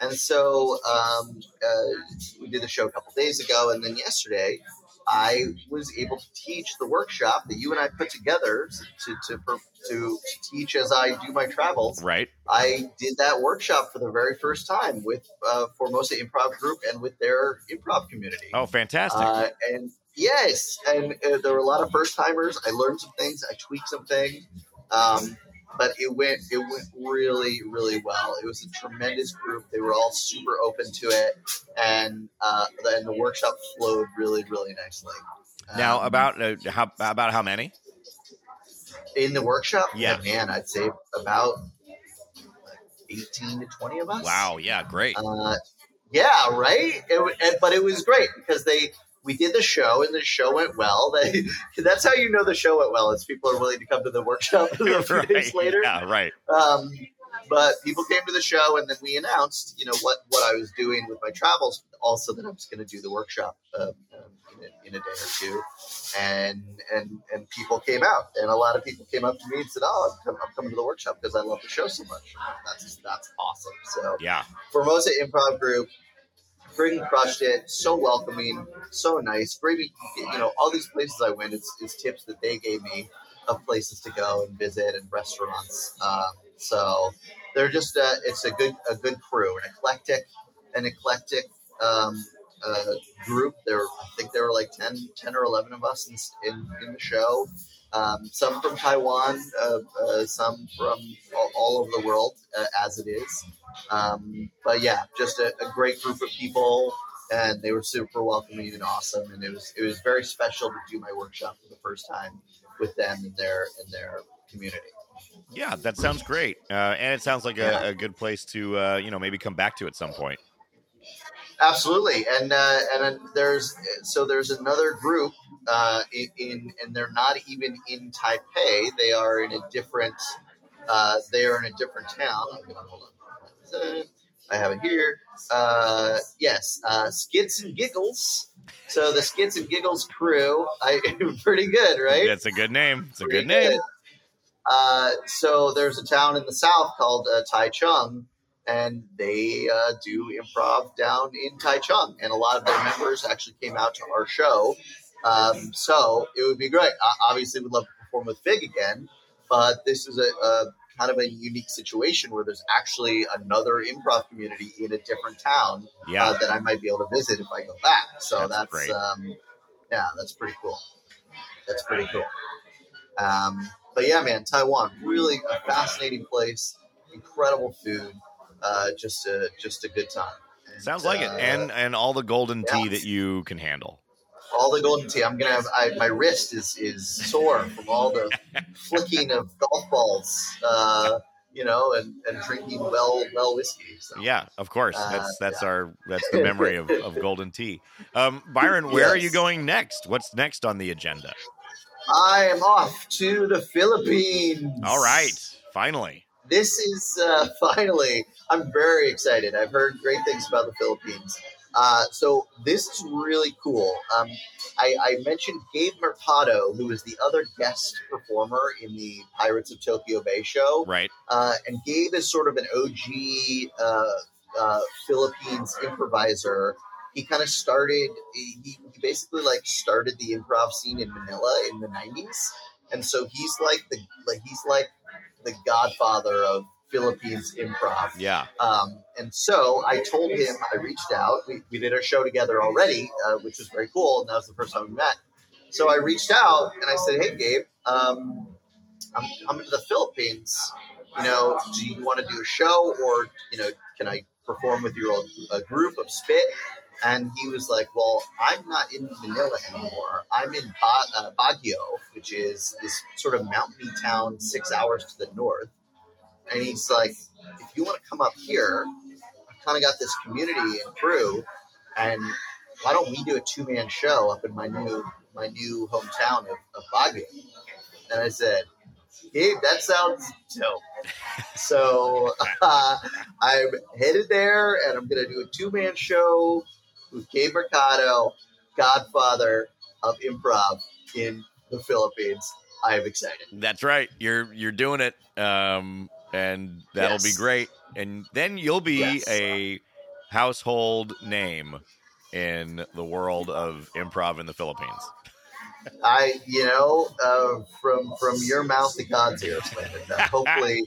And so um, uh, we did the show a couple days ago, and then yesterday I was able to teach the workshop that you and I put together to to, to, to teach as I do my travels. Right. I did that workshop for the very first time with uh, Formosa Improv Group and with their improv community. Oh, fantastic. Uh, and yes, and uh, there were a lot of first timers. I learned some things. I tweaked some things. Um, but it went it went really really well. It was a tremendous group. They were all super open to it, and uh, and the workshop flowed really really nicely. now Um, about uh, how about how many? in the workshop, Yeah. man, I'd say about eighteen to twenty of us. Wow. Yeah. Great. Uh, yeah, right. It, but it was great because they we did the show and the show went well. They, <laughs> that's how you know the show went well. Is people are willing to come to the workshop <laughs> a few <laughs> Right. days later. Yeah. Right. Um, but people came to the show and then we announced, you know, what what I was doing with my travels. Also, that I was going to do the workshop uh, um, a, in a day or two, and and and people came out, and a lot of people came up to me and said, "Oh, I'm, come, I'm coming to the workshop because I love the show so much." That's that's awesome. So Yeah. Formosa Improv Group, freaking crushed it. So welcoming, so nice. Great, you know, all these places I went, it's, it's tips that they gave me of places to go and visit and restaurants. Um, so they're just uh, it's a good a good crew, an eclectic, an eclectic um, uh, group. There, I think there were like 10, 10 or eleven of us in in, in the show. Um, some from Taiwan, uh, uh, some from all, all over the world, uh, as it is. Um, but yeah, just a, a great group of people, and they were super welcoming and awesome. And it was it was very special to do my workshop for the first time with them in their in their community. Yeah, that sounds great. Uh, and it sounds like Yeah. a, a good place to, uh, you know, maybe come back to at some point. Absolutely, and uh, and then there's so there's another group uh, in, in and they're not even in Taipei. They are in a different. Uh, they are in a different town. Hold on. I have it here. Uh, yes, uh, Skits and Giggles. So the Skits and Giggles crew, I <laughs> pretty good, right? That's a good name. It's a Pretty good name. Uh, so there's a town in the south called uh, Taichung, and they uh, do improv down in Taichung, and a lot of their members actually came out to our show. Um, so it would be great. I obviously, would love to perform with Fig again, but this is a, a kind of a unique situation where there's actually another improv community in a different town Yeah. uh, that I might be able to visit if I go back. So That's that's, um, yeah, that's pretty cool. That's pretty cool. Um, but yeah, man, Taiwan really a fascinating place, incredible food, uh, just a just a good time. And, Sounds like it. uh, And and all the golden tea that you can handle. All the golden tea. I'm gonna have I, my wrist is is sore from all the <laughs> flicking of golf balls, uh, you know, and, and drinking well well whiskey. So. Yeah, of course. Uh, That's that's our that's the memory of, <laughs> of golden tea. Um, Byron, where are you going next? What's next on the agenda? I am off to the Philippines. All right, finally. this is uh, <laughs> finally i'm very excited i've heard great things about the philippines uh, so this is really cool. Um, I, I mentioned gabe mercado who was the other guest performer in the pirates of tokyo bay show. Right. uh, and gabe is sort of an og uh, uh, philippines improviser. He kind of started he, he basically like started the improv scene in manila in the 90s and so he's like the like he's like the godfather of Philippines improv. Yeah. Um, and so I told him, I reached out. We, we did our show together already, uh, which was very cool. And that was the first time we met. So I reached out and I said, Hey, Gabe, um, I'm coming to the Philippines. You know, do you want to do a show or, you know, can I perform with your old a group of Spit? And he was like, Well, I'm not in Manila anymore. I'm in ba- uh, Baguio, which is this sort of mountainy town six hours to the north. And he's like, If you want to come up here, I've kind of got this community and crew, and why don't we do a two man show up in my new my new hometown of, of Baguio? And I said, Gabe, that sounds dope. <laughs> so uh, <laughs> I'm headed there, and I'm going to do a two man show with Gabe Mercado, Godfather of improv in the Philippines. I am excited. That's right. You're you're doing it. Um, and that'll be great. And then you'll be Yes. a household name in the world of improv in the Philippines. I, you know, uh, from from your mouth to God's ears, Landon. <laughs> Uh, hopefully,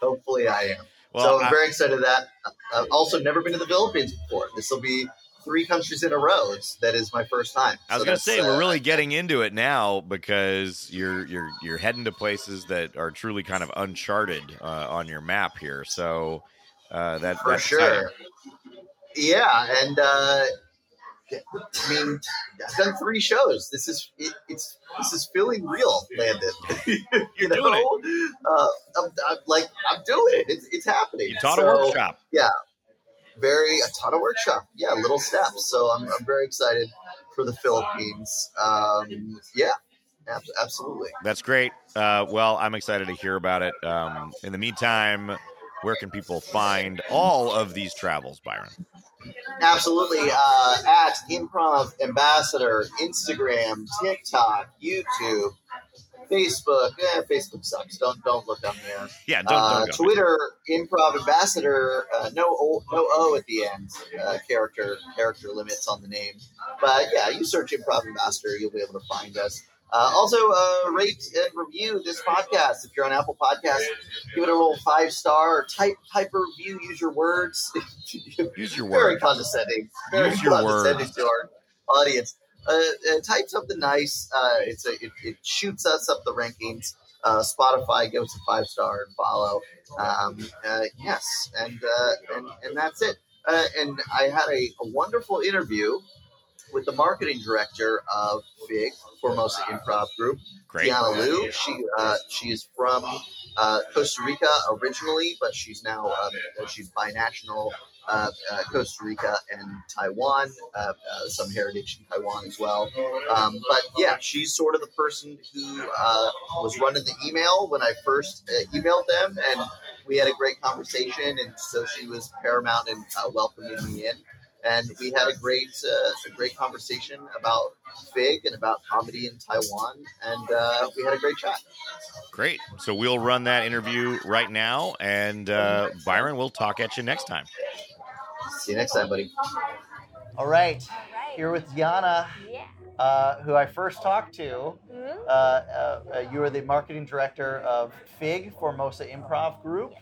hopefully, I am. Well, so I'm I- very excited that. I've also never been to the Philippines before. This will be three countries in a row. It's, that is my first time. I was So gonna say uh, we're really getting into it now because you're you're you're heading to places that are truly kind of uncharted uh, on your map here. So uh, that for that's sure. exciting. Yeah, and uh, I mean, I've done three shows. This is it, it's this is feeling real, Landon. <laughs> you You're know, doing Uh, I'm, I'm like I'm doing it. It's, it's happening. You taught So, a workshop. Very a ton of workshop. Yeah, little steps. So I'm, I'm very excited for the Philippines. Um, yeah, ab- absolutely. That's great. Uh, well, I'm excited to hear about it. Um, in the meantime, where can people find all of these travels, Byron? Absolutely. Uh, at Improv Ambassador, Instagram, TikTok, YouTube, Facebook. Eh, Facebook sucks. Don't don't look on there. Yeah, don't, Uh, don't go. Twitter, Improv Ambassador. Uh, no o, no O at the end. Uh, character character limits on the name. But yeah, you search Improv Ambassador, you'll be able to find us. Uh, also, uh, rate and review this podcast. If you're on Apple Podcasts, give it a little five star. Type type a review. Use your words. <laughs> Use your words. very word. condescending. Very Use your condescending words. to our audience. Uh, uh, type something nice. Uh, it's a it, it shoots us up the rankings. Uh, Spotify, give us a five star and follow. Um, uh, yes, and uh, and and that's it. Uh, and I had a, a wonderful interview with the marketing director of FIG Formosa Improv Group, Great. Diana Liu. She uh, she is from uh, Costa Rica originally, but she's now um, she's binational. Uh, uh, Costa Rica and Taiwan, uh, uh, some heritage in Taiwan as well. Um, but yeah, she's sort of the person who uh, was running the email when I first uh, emailed them, and we had a great conversation. And so she was paramount in welcoming me in, and we had a great a great conversation about Fig and about comedy in Taiwan, and we had a great chat. Great. So we'll run that interview right now. And Byron, we'll talk at you next time. See you next time, buddy. All right, All right. here with Diana, Yeah. uh, who I first talked to. Mhm. Uh, uh, uh, you are the marketing director of FIG, Formosa Improv Group.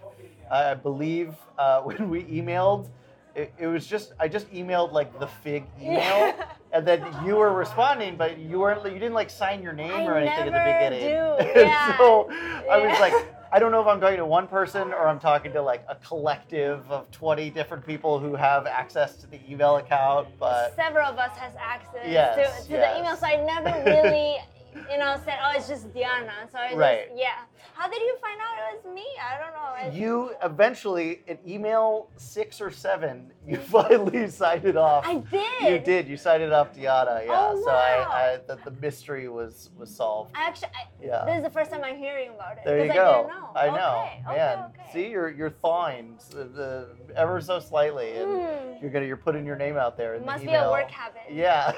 I believe uh, <laughs> when we emailed, it, it was just I just emailed like the FIG email, <laughs> and then you were responding, but you weren't you didn't like sign your name I or anything never at the beginning. do, <laughs> yeah. so I was like. I don't know if I'm talking to one person or I'm talking to like a collective of 20 different people who have access to the email account, but Several of us has access Yes, to, to yes. the email, so I never really, <laughs> you know, said, "Oh, it's just Diana." So I Right. just, yeah. How did you find out it was me? I don't know. I, you eventually at email six or seven, <laughs> you finally signed it off. I did. You did. You signed it off, Diana. Yeah. Oh, so wow. I, I the, the mystery was was solved. I actually, I, Yeah. this is the first time I'm hearing about it. There you go. I didn't know. I know. Okay, okay, Man, okay. see, you're you're thawing the, ever so slightly, and Hmm. you're gonna you're putting your name out there in Must the be a work habit. Yeah.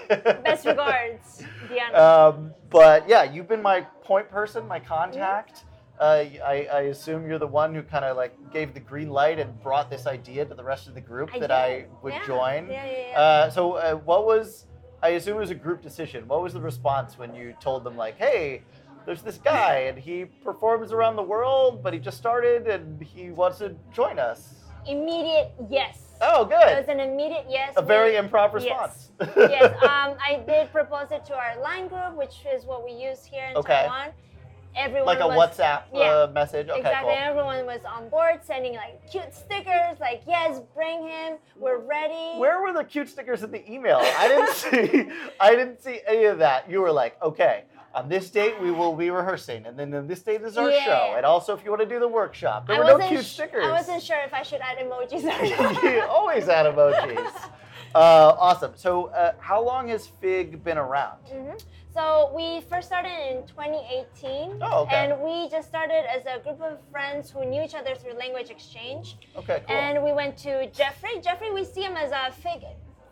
Best <laughs> regards, Diana. Um, but yeah, you've been my point person, my contact. Uh, I, I assume you're the one who kind of like gave the green light and brought this idea to the rest of the group I that did. I would Yeah. join. Yeah, yeah, yeah. Uh, so uh, what was? I assume it was a group decision. What was the response when you told them like, "Hey, there's this guy and he performs around the world, but he just started and he wants to join us." immediate yes. Oh, good. It was an immediate yes. A very We- improv Yes. response. yes, <laughs> um, I did propose it to our line group, which is what we use here in Okay. Taiwan. Everyone like a was, WhatsApp Yeah. uh, message. Okay, exactly. cool. Everyone was on board, sending like cute stickers, like "Yes, bring him. We're ready." Where were the cute stickers in the email? I didn't <laughs> see. I didn't see any of that. You were like, okay, on this date we will be rehearsing, and then on this date is our Yeah. show, and also if you want to do the workshop, there I were no cute stickers. I wasn't sure if I should add emojis <laughs> you always add emojis. <laughs> Uh, awesome. So, uh, how long has Fig been around? Mhm. So we first started in 2018, Oh, okay. and we just started as a group of friends who knew each other through language exchange. Okay, cool. And we went to Jeffrey. Jeffrey, we see him as a fig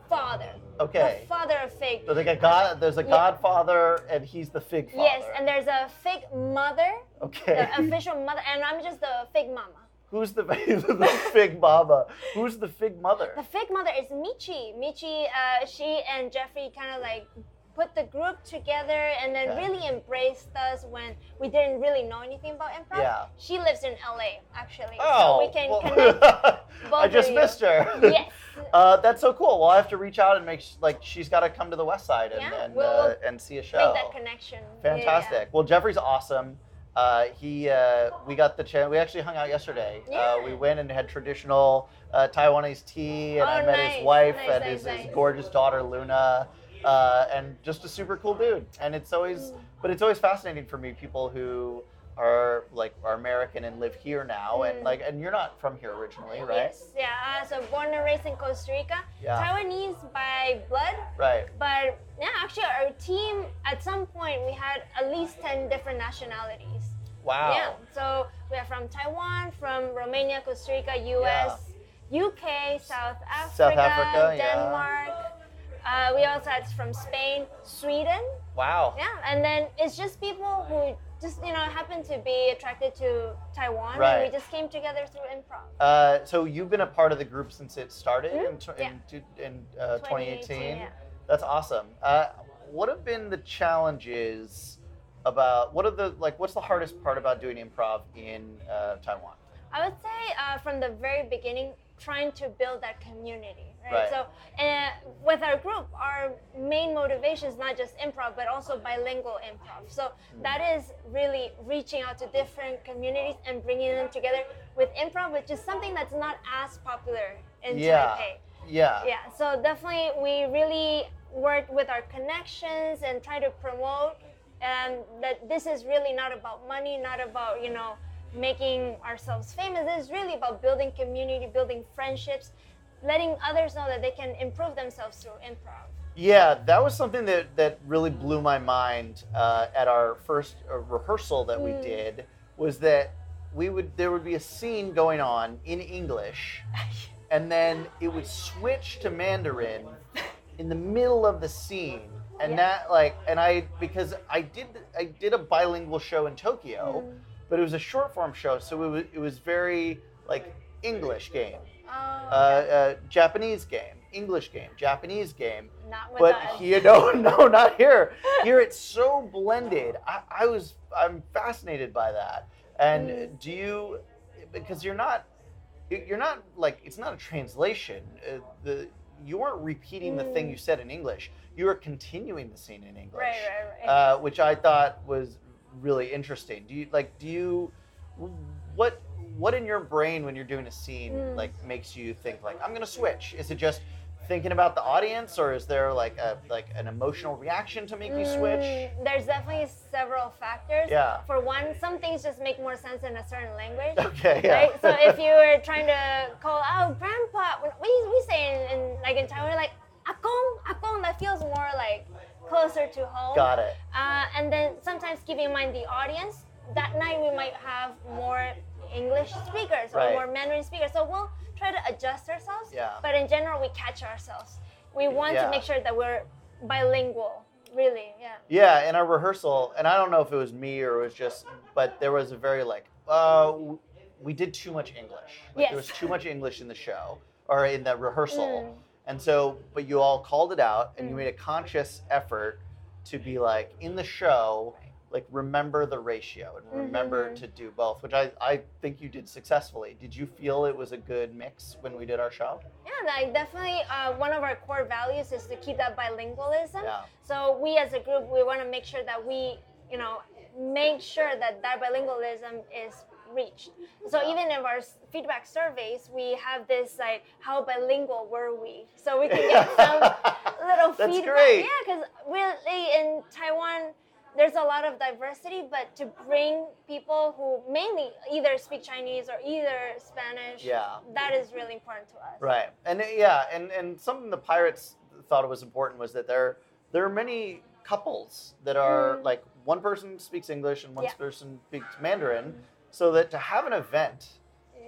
father. Okay. The father of fig. so they got God. There's a Yeah. Godfather, and he's the Fig father. Yes, and there's a fig mother, okay. the official mother, and I'm just the fig mama. Who's the, <laughs> the Fig Mama? Who's the Fig Mother? The fig mother is Michi. Michi, uh, she and Jeffrey kind of like put the group together and then Okay. really embraced us when we didn't really know anything about improv. Yeah. She lives in LA actually, Oh, so we can well- connect. <laughs> I just you. missed her. <laughs> yes. Uh, that's so cool. Well, I have to reach out and make like she's got to come to the West Side and Yeah, and, we'll- uh, we'll and see a show. Make that connection. Yeah, yeah, yeah. Fantastic. Well, Jeffrey's awesome. Uh, he uh, we got the chance. We actually hung out yesterday. Uh, Yeah. we went and had traditional uh, Taiwanese tea, and I Oh, met nice, his wife nice, and nice, his, his gorgeous daughter Luna. Uh, and just a super cool dude. And it's always, but it's always fascinating for me people who are like are American and live here now, and Mm. like, and you're not from here originally, right? Yes, yeah. Uh, so born and raised in Costa Rica, Yeah. Taiwanese by blood, Right. but yeah, actually our team at some point we had at least ten different nationalities. Wow. Yeah. So we are from Taiwan, from Romania, Costa Rica, U.S., UK, South Africa, South Africa, yeah. Uh, we also had from Spain, Sweden. Wow. Yeah, and then it's just people who just you know happen to be attracted to Taiwan, and Right. we just came together through improv. Uh, so you've been a part of the group since it started Mhm. in, tw- Yeah. in, in uh, 2018. yeah. That's awesome. Uh, what have been the challenges about what are the like? What's the hardest part about doing improv in uh, Taiwan? I would say uh, from the very beginning, trying to build that community, right? Right. So, uh, with our group, our main motivation is not just improv, but also bilingual improv. So that is really reaching out to different communities and bringing them together with improv, which is something that's not as popular in Yeah. Taipei. Yeah. Yeah, so definitely we really work with our connections and try to promote um, that this is really not about money, not about, you know, making ourselves famous. It's really about building community, building friendships, letting others know that they can improve themselves through improv. Yeah, that was something that, that really blew my mind uh, at our first uh, rehearsal that we Mm. did. Was that we would there would be a scene going on in English, <laughs> and then it would switch to Mandarin in the middle of the scene, and Yeah. that like and I because I did I did a bilingual show in Tokyo, Mm. but it was a short form show, so it was it was very like English game, uh, uh, Japanese game, English game, Japanese game not with but us. here, no, no, not here. Here it's so blended. <laughs> I, I was, I'm fascinated by that. And Mm. do you, because you're not, you're not like it's not a translation. Uh, the you weren't repeating the thing Mm. you said in English. You were continuing the scene in English, right, right, right. uh, which I thought was really interesting. Do you like? Do you what? What in your brain when you're doing a scene Mm. like makes you think like I'm gonna switch? Is it just thinking about the audience, or is there like a like an emotional reaction to make you switch? Mm, There's definitely several factors. Yeah. For one, some things just make more sense in a certain language. Okay. Yeah. Right? So <laughs> if you were trying to call out grandpa, we, we say in, in like in Taiwan, like akong, akong, that feels more like closer to home. Got it. Uh, and then sometimes keeping in mind the audience, that night we might have more English speakers or Right. more Mandarin speakers. So we'll try to adjust ourselves. Yeah. But in general, we catch ourselves. We want Yeah. to make sure that we're bilingual, really. Yeah. Yeah, in our rehearsal, and I don't know if it was me or it was just, but there was a very like, uh, we did too much English. Like, Yes. There was too much English in the show or in the rehearsal, Mm. and so, but you all called it out, and you Mm. made a conscious effort to be like in the show, like remember the ratio and remember Mhm. to do both, which I I think you did successfully. Did you feel it was a good mix when we did our show? Yeah, I definitely uh, one of our core values is to keep that bilingualism. Yeah. So we as a group, we want to make sure that we, you know, make sure that that bilingualism is reached. So Yeah. even in our feedback surveys, we have this like, how bilingual were we? So we can get some <laughs> little That's feedback. great. Yeah, because really in Taiwan, there's a lot of diversity, but to bring people who mainly either speak Chinese or either Spanish, Yeah. that is really important to us. Right, and uh, yeah, and and something the pirates thought it was important was that there there are many couples that are Mm. like one person speaks English and one Yeah. person speaks Mandarin, so that to have an event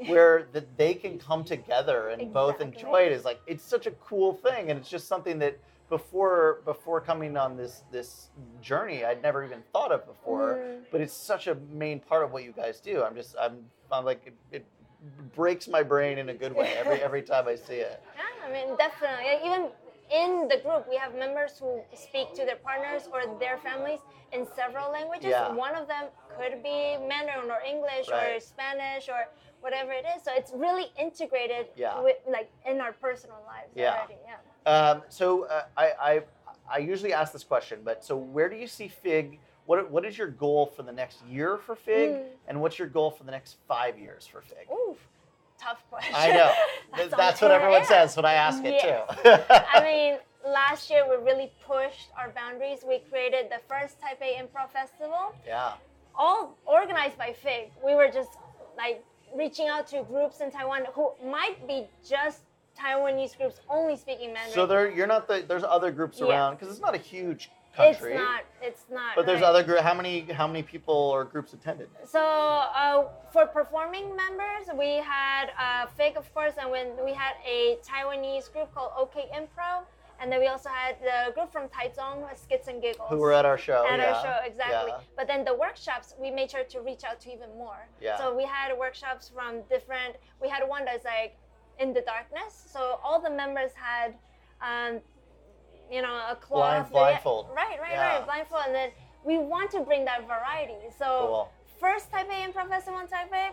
<laughs> where that they can come together and both enjoy it is like it's such a cool thing, and it's just something that before before coming on this this journey I'd never even thought of before Mm. but it's such a main part of what you guys do. I'm just I'm I'm like it, it breaks my brain in a good way every <laughs> every time I see it. Yeah, I mean, definitely. Even in the group, we have members who speak to their partners or their families in several languages. Yeah. One of them could be Mandarin or English or Spanish or whatever it is. So it's really integrated Yeah. with like in our personal lives Yeah. already. Yeah. Um, so uh, I, I I usually ask this question, but so where do you see Fig? What what is your goal for the next year for Fig, Mm. and what's your goal for the next five years for Fig? Ooh, tough question. I know <laughs> That's that's, what everyone says when I ask it too. <laughs> I mean, last year we really pushed our boundaries. We created the first Taipei Improv Festival. yeah, all organized by FIG. We were just like reaching out to groups in Taiwan who might be just Taiwanese groups only speaking Mandarin. so there you're not the there's other groups Yeah. around because it's not a huge country. It's not. It's not. But there's right. other group. How many how many people or groups attended? So uh, for performing members, we had uh, Fig, of course, and when we had a Taiwanese group called OK Improv, and then we also had the group from Taichung, Skits and Giggles. Who were at our show? at yeah. our show exactly. Yeah. But then the workshops, we made sure to reach out to even more. Yeah. So we had workshops from different. We had one that's like in the darkness. So all the members had, um, you know, a cloth. Blind- blindfold. Right, right, Yeah. right. Blindfold, and then we want to bring that variety. So Cool. first Taipei Improv Professor One Taipei.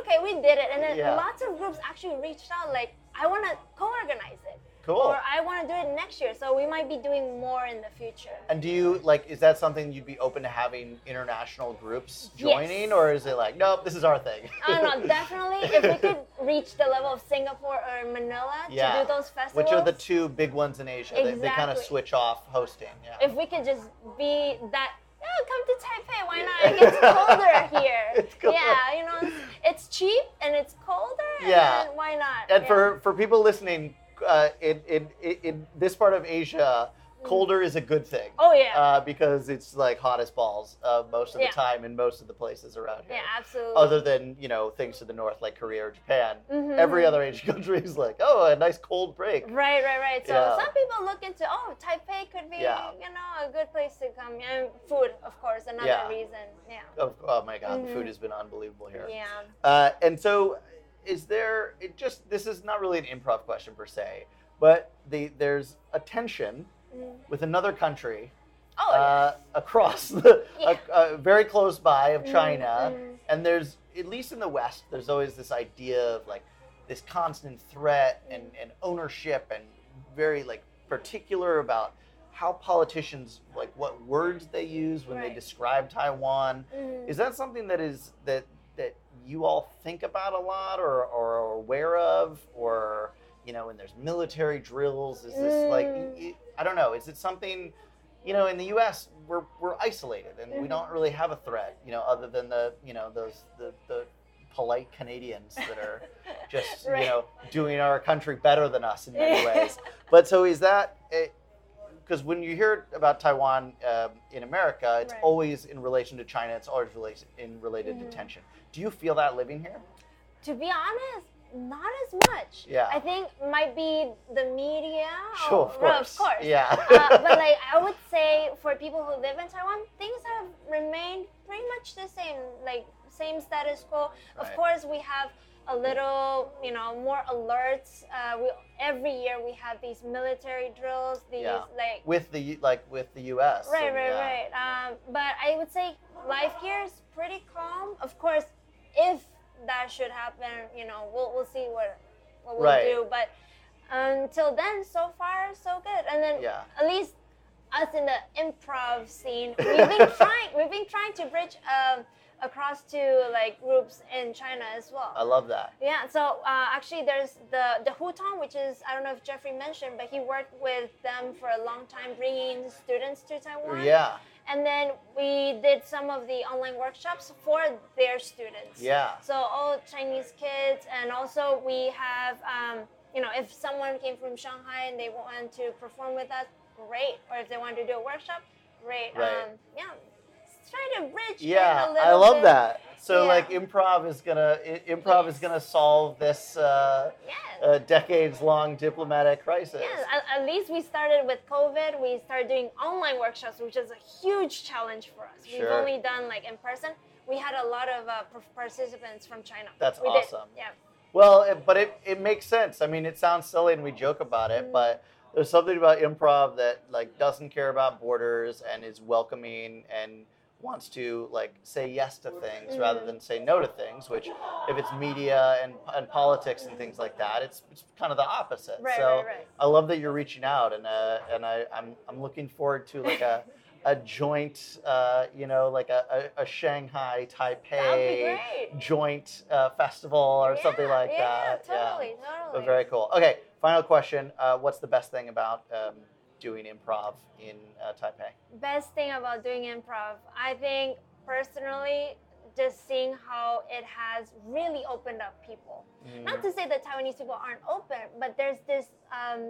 Okay, we did it, and then Yeah. lots of groups actually reached out like, I want to co-organize Cool. or I want to do it next year. So we might be doing more in the future. And do you like? Is that something you'd be open to having international groups Yes. joining, or is it like, nope, this is our thing? Oh no, definitely. If we could <laughs> reach the level of Singapore or Manila Yeah. to do those festivals, Which are the two big ones in Asia? They, they kind of switch off hosting. Yeah. if we could just be that, oh, come to Taipei. Why not? It gets <laughs> colder here. <laughs> It's cold. Yeah, you know, it's, it's cheap and it's colder. Yeah. why not? and Yeah. for for people listening, uh, in, in in this part of Asia, colder is a good thing. oh yeah, Uh, because it's like hot as balls uh, most of Yeah. the time in most of the places around here. yeah, absolutely. Other than you know things to the north like Korea or Japan, Mhm. every other Asian <laughs> country is like, oh, a nice cold break. Right, right, right. So Yeah. some people look into oh, Taipei could be Yeah. you know a good place to come. And food, of course, another reason. Yeah. Oh, oh my God, the Mhm. food has been unbelievable here. Yeah. Uh, and so, is there? It just this is not really an improv question per se, but the there's a tension Mm. with another country Oh uh, across the <laughs> Yeah. uh, uh, very close by of. China, Mhm. and there's at least in the West, there's always this idea of like this constant threat and, and ownership and very like particular about how politicians like what words they use when they describe Taiwan. Mhm. Is that something that is that you all think about a lot or, or are aware of or you know when there's military drills is this like Mm. I don't know is it something you know in the US we're we're isolated and we don't really have a threat you know other than the you know those the the polite Canadians that are just <laughs> you know doing our country better than us in many <laughs> ways. But so is that because when you hear about Taiwan um, in America, it's Right. always in relation to China. It's always relation in related Mhm. to tension. Do you feel that living here? To be honest, not as much. Yeah. I think might be the media. <laughs> Sure, of well, course. Of course. Yeah. uh, but like I would say, for people who live in Taiwan, things have remained pretty much the same, like same status quo. Of course, we have a little, you know, more alerts. Uh, we every year we have these military drills. These Yeah. like with the like with the U.S. Right, and, right, yeah. right. Um, but I would say life here is pretty calm. Of course, if that should happen, you know, we'll we'll see what what we'll Right. do. But until then, so far so good. And then Yeah. at least us in the improv scene, we've been <laughs> trying we've been trying to bridge um, across to like groups in China as well. I love that. Yeah, so uh, actually, there's the the Hutong, which is I don't know if Jeffrey mentioned, but he worked with them for a long time, bringing students to Taiwan. Yeah, And then we did some of the online workshops for their students. yeah, So all Chinese kids, and also we have, um, you know, if someone came from Shanghai and they want to perform with us, great. Or if they want to do a workshop, great. Right. Um, yeah, try to bridge. yeah. a little I love bit. that. So Yeah. like improv is gonna i- improv is gonna solve this uh, Yes. uh, decades-long diplomatic crisis. Yeah, at, at least we started with COVID. We started doing online workshops, which is a huge challenge for us. Sure. We've only done like in person. We had a lot of uh, participants from China. That's we did. awesome. Yeah. Well, it, but it, it makes sense. I mean, it sounds silly and we joke about it, Mm. but there's something about improv that like doesn't care about borders and is welcoming and wants to like say yes to things rather Mm. than say no to things. Which, if it's media and, and politics and things like that, it's, it's kind of the opposite. Right, so right, right. I love that you're reaching out, and uh, and I, I'm I'm looking forward to like a. <laughs> A joint, uh, you know, like a, a, a Shanghai That would be Taipei joint uh, festival or something like yeah, that. Yeah. Totally, But totally. very cool. Okay, final question. Uh, what's the best thing about um, doing improv in uh, Taipei? Best thing about doing improv, I think personally, just seeing how it has really opened up people. Mm. Not to say that Taiwanese people aren't open, but there's this um,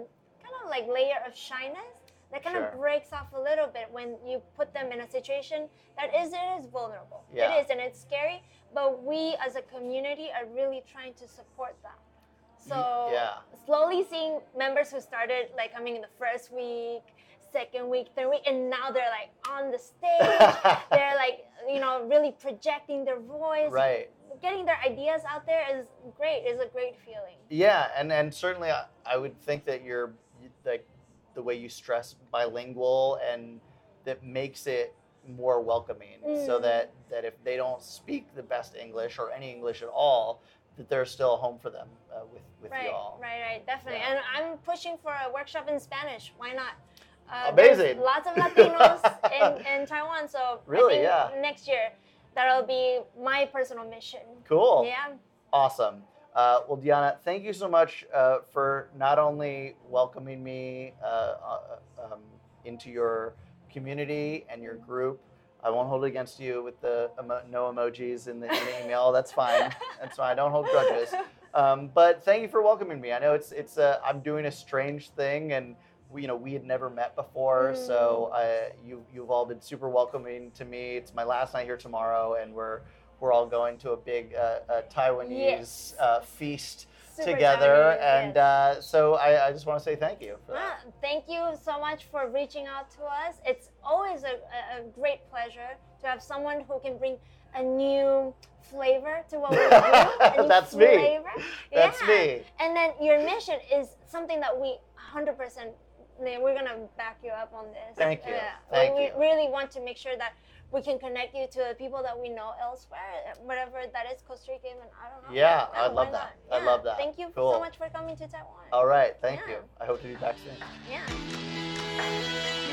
kind of like layer of shyness that kind Sure. of breaks off a little bit when you put them in a situation that is it is vulnerable. Yeah. It is and it's scary, but we as a community are really trying to support that. So yeah. slowly seeing members who started like coming in the first week, second week, third week, and now they're like on the stage. <laughs> they're like you know really projecting their voice, right. getting their ideas out there is great. Is a great feeling. Yeah, and and certainly I, I would think that you're like the way you stress bilingual and that makes it more welcoming so Mm. that that if they don't speak the best English or any English at all that there's still a home for them uh, with with Right, you all. right, right, definitely. Yeah. And I'm pushing for a workshop in Spanish. Why not? Uh, Amazing. Lots of <laughs> Latinos in, in Taiwan, so Really? I think Yeah. next year that'll be my personal mission. Cool. Yeah. Awesome. Uh, well, Diana, thank you so much uh, for not only welcoming me uh, uh, um, into your community and your group. I won't hold it against you with the emo- no emojis in the, in the email. That's fine. That's fine. I don't hold grudges. Um, but thank you for welcoming me. I know it's it's uh, I'm doing a strange thing, and we, you know we had never met before, so I, you you've all been super welcoming to me. It's my last night here tomorrow, and we're we're all going to a big uh, uh, Taiwanese Yes. uh, feast together, and uh, so I, I just want to say thank you. Ah, thank you so much for reaching out to us. It's always a, a, great pleasure to have someone who can bring a new flavor to what we do. <laughs> That's me. That's yeah. me. And then your mission is something that we 100%, we're going to back you up on this. Thank you. Yeah. Thank we you. really want to make sure that we can connect you to the people that we know elsewhere, whatever that is, Costa Rica, and I don't know. Yeah, I'd love that. not? I love that. Thank you Cool. so much for coming to Taiwan. All right, thank Yeah. you. I hope to be back soon. Yeah.